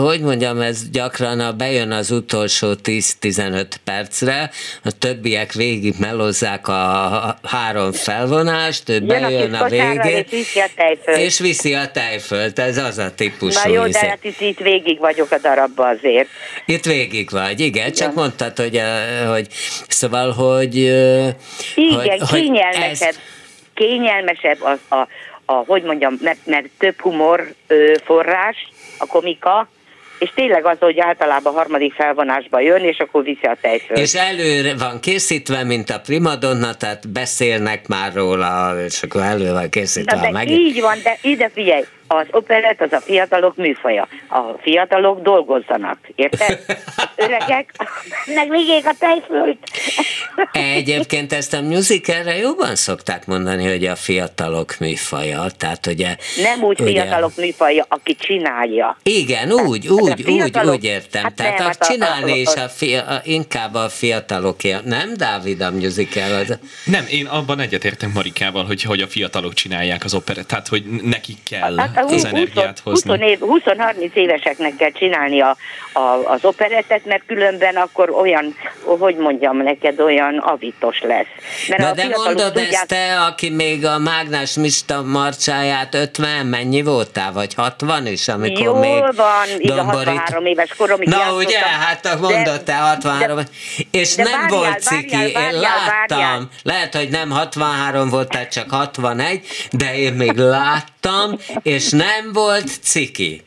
hogy mondjam, ez gyakran a, bejön az utolsó 10-15 percre, a többiek végig melozzák a három felvonást, ő Jön a bejön a kosárral, végén, és viszi a tejfölt. és viszi a tejfölt, ez az a típusú. Na jó, de hát itt, itt végig vagyok a darabba azért. Itt végig vagy, igen, igen. csak mondtad, hogy, hogy szóval, hogy... Igen, hogy, kényelmesebb, ez- kényelmesebb az a, a, hogy mondjam, mert, mert több humor ö, forrás, a komika, és tényleg az, hogy általában harmadik felvonásba jön, és akkor viszi a tejfölt. És előre van készítve, mint a primadonna, tehát beszélnek már róla, és akkor elő van készítve Na a de meg... így van, de ide figyelj, az operett az a fiatalok műfaja. A fiatalok dolgozzanak, érted? Öregek, meg vigyék a tejfölt. Egyébként ezt a musicalre jobban szokták mondani, hogy a fiatalok műfaja, tehát ugye... Nem úgy ugye- fiatalok műfaja, aki csinálja. Igen, úgy, Hát a úgy, úgy, fiatalok- úgy értem. hát Tehát nem, a hát csinálni a- is a- a fia, a, inkább a fiataloké, nem Dávid a musical, az, Nem, én abban egyetértek Marikával, hogy, hogy a fiatalok csinálják az operát, tehát hogy nekik kell Hát az 20 energiát 20 hozni. év, 20-30 éveseknek kell csinálni a, a, az operettet, mert különben akkor olyan, hogy mondjam neked, olyan avitos lesz. Mert Na de mondod tudják- ezt te, aki még a Mágnás Mista marcsáját 50, mennyi voltál, vagy 60 is, amikor Jól még van, igen, domborít- 63 éves koromig Na játszottam. ugye, hát mondod te 63, de- és de nem várjál, volt ciki, várjál, én várjál, láttam, várjál. lehet, hogy nem 63 volt, tehát csak 61, de én még láttam, és nem volt ciki.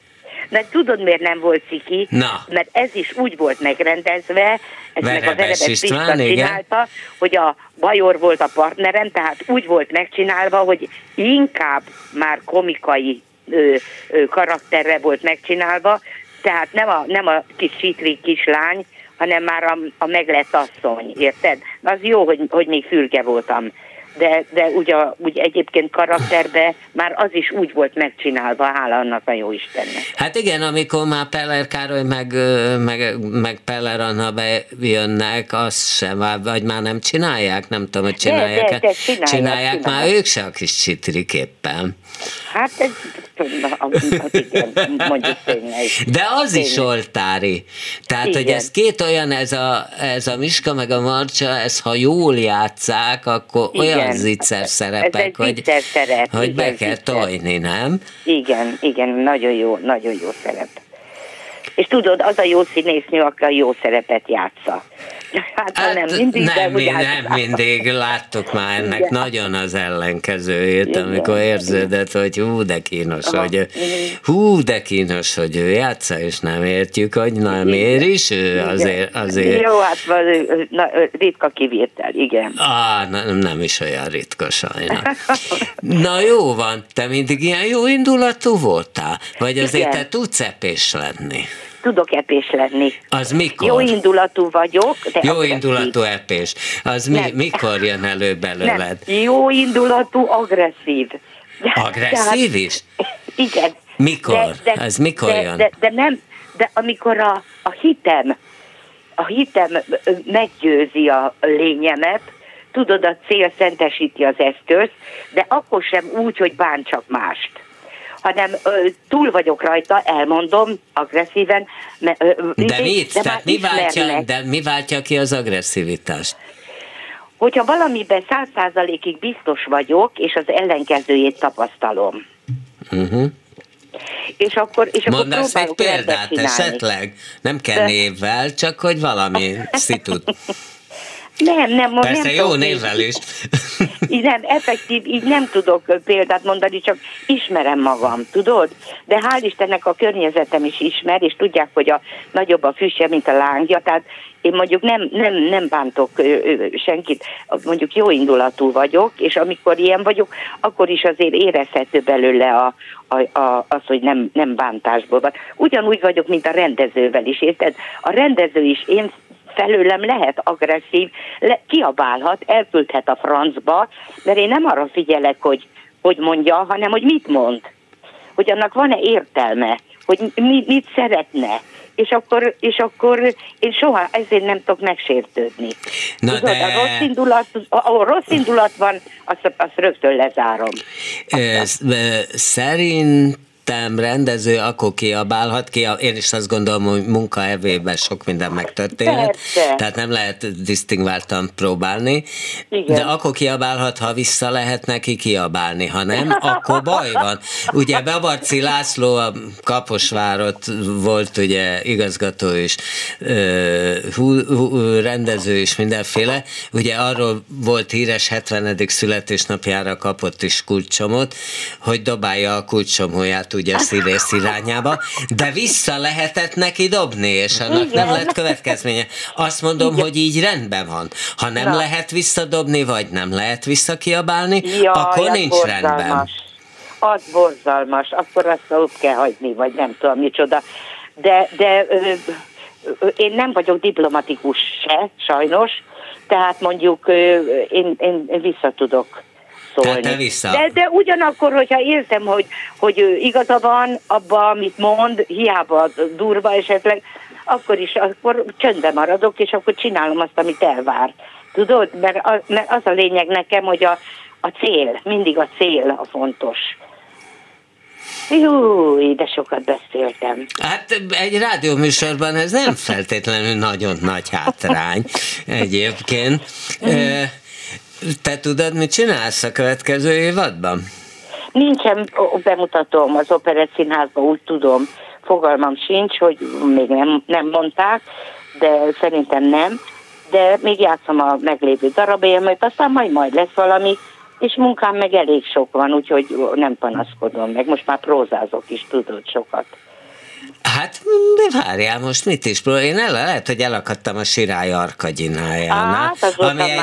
De tudod, miért nem volt ciki? Na. Mert ez is úgy volt megrendezve, ez meg a Verebes Verebes István, Pista igen. csinálta, hogy a Bajor volt a partnerem, tehát úgy volt megcsinálva, hogy inkább már komikai ö, ö, karakterre volt megcsinálva, tehát nem a, nem a kis sítri kislány, hanem már a, a meglett asszony, érted? Az jó, hogy, hogy még fürge voltam. De, de ugye, úgy egyébként karakterbe már az is úgy volt megcsinálva, hála annak a jó Istennek. Hát igen, amikor már Peller Károly meg, meg, meg Peller Anna bejönnek, azt sem, vagy már nem csinálják, nem tudom, hogy csinálják de, de csinálják, csinálják már csinálják. ők se a kis csitriképpen. Hát ez, na, hát igen, mondjuk tényleg. De az is Tényleg. oltári. Tehát, hogy Igen. ez két olyan, ez a, ez a Miska meg a Marcsa, ez ha jól játszák, akkor Igen. olyan zicser szerepek, Ez hogy, szerep, hogy igen, be kell vicces. tojni, nem? Igen, igen, nagyon jó, nagyon jó szerep. És tudod, az a jó színésznő, aki a jó szerepet játsza. Hát, hát nem mindig, de nem, úgy mi- nem általában. mindig, láttuk már ennek Igen. nagyon az ellenkezőjét, Igen. amikor érződött, hogy hú, de kínos, Aha. hogy Igen. hú, de kínos, hogy ő játsza, és nem értjük, hogy nem ér is ő azért, azért Jó, hát na, ritka kivétel, igen. Á, nem, nem is olyan ritka sajna. Na jó van, te mindig ilyen jó indulatú voltál? Vagy azért Igen. te tudsz epés lenni? Tudok epés lenni. Az mikor? Jó indulatú vagyok, de Jó indulatú epés. Az mi, Nem. mikor jön elő belőled? Nem, jó indulatú, agresszív. De- Agresszív is? Igen. Mikor? Ez mikor de, jön? De, de nem, de amikor a, a hitem, a hitem meggyőzi a lényemet, tudod, a cél szentesíti az eszközt, de akkor sem úgy, hogy bántsak mást hanem ö, túl vagyok rajta, elmondom agresszíven. Me, ö, De izé, mit? De Tehát mi váltja, de mi váltja ki az agresszivitást? Hogyha valamiben száz százalékig biztos vagyok, és az ellenkezőjét tapasztalom. Uh-huh. És akkor, és akkor Mondasz egy példát esetleg? Nem kell De- névvel, csak hogy valami szitut. Nem, nem, Persze nem jó tudok névvel is. Így nem, effektív, így nem tudok példát mondani, csak ismerem magam, tudod? De hál' Istennek a környezetem is ismer, és tudják, hogy a nagyobb a füstje, mint a lángja, tehát én mondjuk nem, nem, nem bántok senkit, mondjuk jó indulatú vagyok, és amikor ilyen vagyok, akkor is azért érezhető belőle a, a, a, az, hogy nem, nem bántásból van. Ugyanúgy vagyok, mint a rendezővel is, érted? A rendező is én felőlem lehet agresszív, le, kiabálhat, elküldhet a francba, mert én nem arra figyelek, hogy hogy mondja, hanem hogy mit mond. Hogy annak van-e értelme, hogy mit, mit szeretne és akkor, és akkor én soha ezért nem tudok megsértődni. Na Tudod, de... a rossz indulat, ahol rossz indulat van, azt, azt rögtön lezárom. Szerint szerintem rendező akkor kiabálhat ki, én is azt gondolom, hogy munka evében sok minden megtörténhet, Persze. tehát nem lehet disztingváltan próbálni, Igen. de akkor kiabálhat, ha vissza lehet neki kiabálni, ha nem, akkor baj van. Ugye Bebarci László a Kaposvárot volt ugye igazgató és hú, hú, rendező és mindenféle, ugye arról volt híres 70. születésnapjára kapott is kulcsomot, hogy dobálja a kulcsomóját ugye szívész irányába, de vissza lehetett neki dobni, és annak Igen. nem lett következménye. Azt mondom, Igen. hogy így rendben van. Ha nem Na. lehet visszadobni, vagy nem lehet visszakiabálni, Jaj, akkor nincs borzalmas. rendben. Az borzalmas, akkor azt ott kell hagyni, vagy nem tudom micsoda. De, de ö, ö, én nem vagyok diplomatikus se, sajnos, tehát mondjuk ö, én, én, én vissza tudok szólni. te vissza. De, de ugyanakkor, hogyha érzem, hogy, hogy ő igaza van abba, amit mond, hiába durva esetleg, akkor is, akkor csöndbe maradok, és akkor csinálom azt, amit elvár. Tudod? Mert az, mert az a lényeg nekem, hogy a, a cél, mindig a cél a fontos. Jó, de sokat beszéltem. Hát egy rádióműsorban ez nem feltétlenül nagyon nagy hátrány egyébként. Mm. Te tudod, mit csinálsz a következő évadban? Nincsen bemutatom az Operett úgy tudom, fogalmam sincs, hogy még nem, nem mondták, de szerintem nem, de még játszom a meglévő darabjaimat, aztán majd majd lesz valami, és munkám meg elég sok van, úgyhogy nem panaszkodom meg, most már prózázok is, tudod, sokat. Hát, de várjál, most mit is próbál? Én el, lehet, hogy elakadtam a Sirály Arkadyinájánál. Hát, ami egy,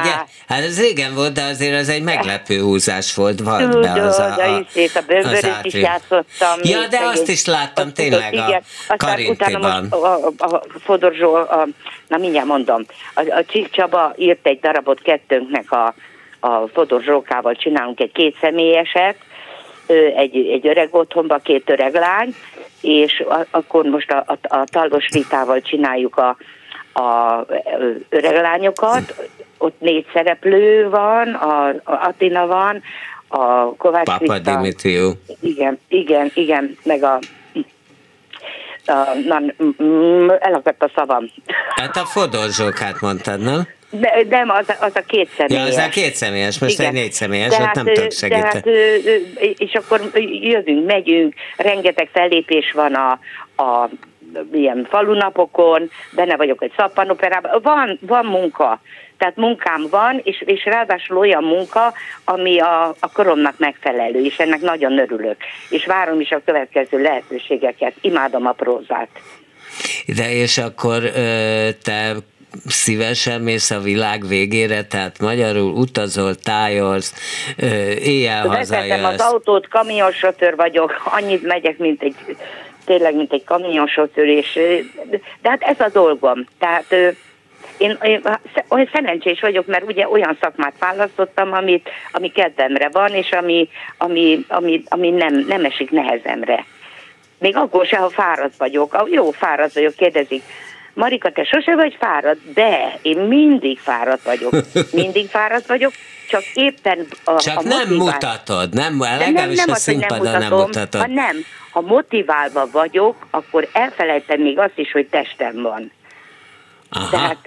hát ez régen volt, de azért az egy meglepő húzás volt. Volt Tudod, be az a, a, a bővöröt is játszottam. Ja, de azt is láttam tényleg igen. a Karintiban. A, a, a Fodorzsó, a, na mindjárt mondom, a, a Csík Csaba írt egy darabot kettőnknek a, a Fodor Zsókával csinálunk egy kétszemélyeset, egy, egy öreg otthonba, két öreg lány, és a, akkor most a, a, a Taldos Vitával csináljuk a, a öreg lányokat, ott négy szereplő van, a, a Atina van, a Kovács Papa Vita, Dimitriu. Igen, igen, igen, meg a a, na, elakadt a szavam. Hát a Fodor mondtad, nem? De, nem, az, az a két személyes. Ja, az a két személyes, most Igen. egy négy személyes, de hát, nem tudok segíteni. Hát, és akkor jövünk, megyünk, rengeteg fellépés van a, a ilyen falunapokon, benne vagyok egy szappanoperában, van, van munka, tehát munkám van, és, és ráadásul olyan munka, ami a, a koromnak megfelelő, és ennek nagyon örülök. És várom is a következő lehetőségeket. Imádom a prózát. De és akkor te szívesen mész a világ végére, tehát magyarul utazol, tájolsz, éjjel Vezetem az autót, kamionsofőr vagyok, annyit megyek, mint egy tényleg, mint egy kamionsofőr, és de hát ez a dolgom. Tehát én olyan szerencsés vagyok, mert ugye olyan szakmát választottam, amit, ami kedvemre van, és ami, ami, ami, ami nem, nem esik nehezemre. Még akkor se, ha fáradt vagyok. Jó, fáradt vagyok, kérdezik Marika, te sose vagy fáradt? De, én mindig fáradt vagyok. Mindig fáradt vagyok, csak éppen a, Csak a nem mutatod, nem, legalábbis nem, nem a színpadon nem, mutatom, nem mutatod. Ha nem, ha motiválva vagyok, akkor elfelejtem még azt is, hogy testem van. Aha. Tehát,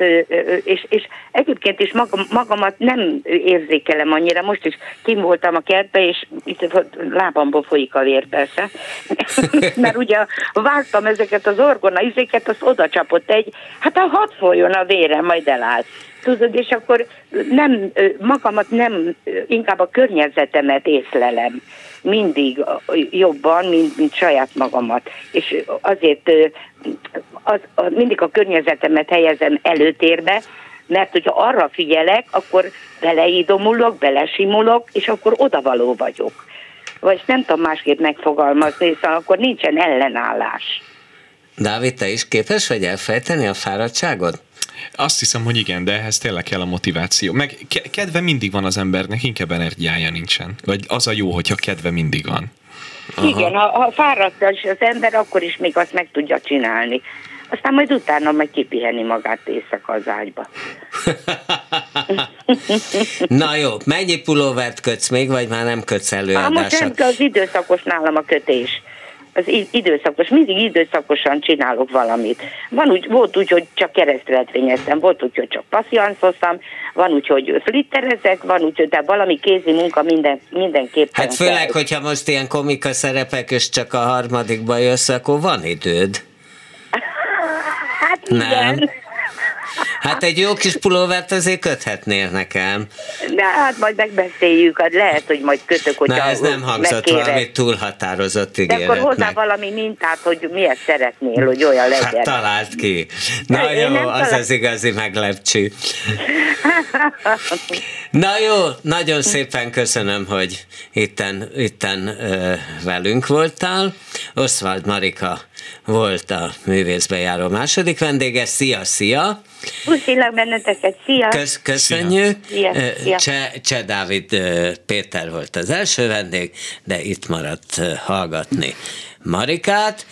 és, és egyébként is magam, magamat nem érzékelem annyira. Most is kim voltam a kertbe, és itt lábamból folyik a vér persze. Mert ugye vágtam ezeket az orgona izéket, az oda csapott egy, hát a hat folyjon a vére, majd eláll. Tudod, és akkor nem, magamat nem, inkább a környezetemet észlelem mindig jobban, mint, mint saját magamat. És azért az, az, mindig a környezetemet helyezem előtérbe, mert hogyha arra figyelek, akkor beleidomulok, belesimulok, és akkor odavaló vagyok. Vagy nem tudom másképp megfogalmazni, szóval akkor nincsen ellenállás. Dávid, te is képes vagy elfejteni a fáradtságot? Azt hiszem, hogy igen, de ehhez tényleg kell a motiváció. Meg kedve mindig van az embernek, inkább energiája nincsen. Vagy az a jó, hogyha kedve mindig van. Aha. Igen, ha, ha fáradt az ember, akkor is még azt meg tudja csinálni. Aztán majd utána meg kipiheni magát éjszaka az ágyba. Na jó, mennyi pulóvert kötsz még, vagy már nem kötsz előadásat? most nem, az időszakos nálam a kötés az időszakos, mindig időszakosan csinálok valamit. Van úgy, volt úgy, hogy csak keresztületvényeztem, volt úgy, hogy csak passzianszoztam, van úgy, hogy flitterezek, van úgy, hogy de valami kézi munka minden, mindenképpen Hát főleg, kell. hogyha most ilyen komika szerepek, és csak a harmadikba jössz, akkor van időd. Hát igen. Hát egy jó kis pulóvert azért köthetnél nekem. De hát majd megbeszéljük, hát lehet, hogy majd kötök, hogy Na, ez nem hangzott megkérek. valami túlhatározott ígéret. De akkor hozzá valami mintát, hogy miért szeretnél, hogy olyan legyen. Hát talált ki. Na De jó, az talál... az igazi meglepcsű. Na jó, nagyon szépen köszönöm, hogy itten, itten ö, velünk voltál. Oswald Marika volt a művészbejáró második vendége. Szia, szia! Puszilak benneteket, szia! Kösz, köszönjük! Szia. Szia. Cseh, Cseh Dávid Péter volt az első vendég, de itt maradt hallgatni Marikát.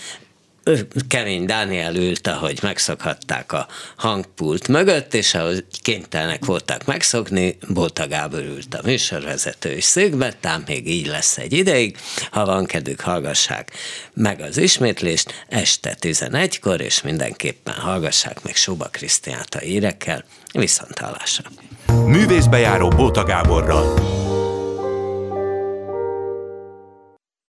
Kemény Dániel ült, ahogy megszokhatták a hangpult mögött, és ahogy kénytelenek voltak megszokni, Bóta Gábor ült a műsorvezető is szögbe, tám még így lesz egy ideig. Ha van kedvük, hallgassák meg az ismétlést este 11-kor, és mindenképpen hallgassák meg Soba Krisztiánta írekkel. Viszont hallásra! Művészbejáró Bóta Gáborral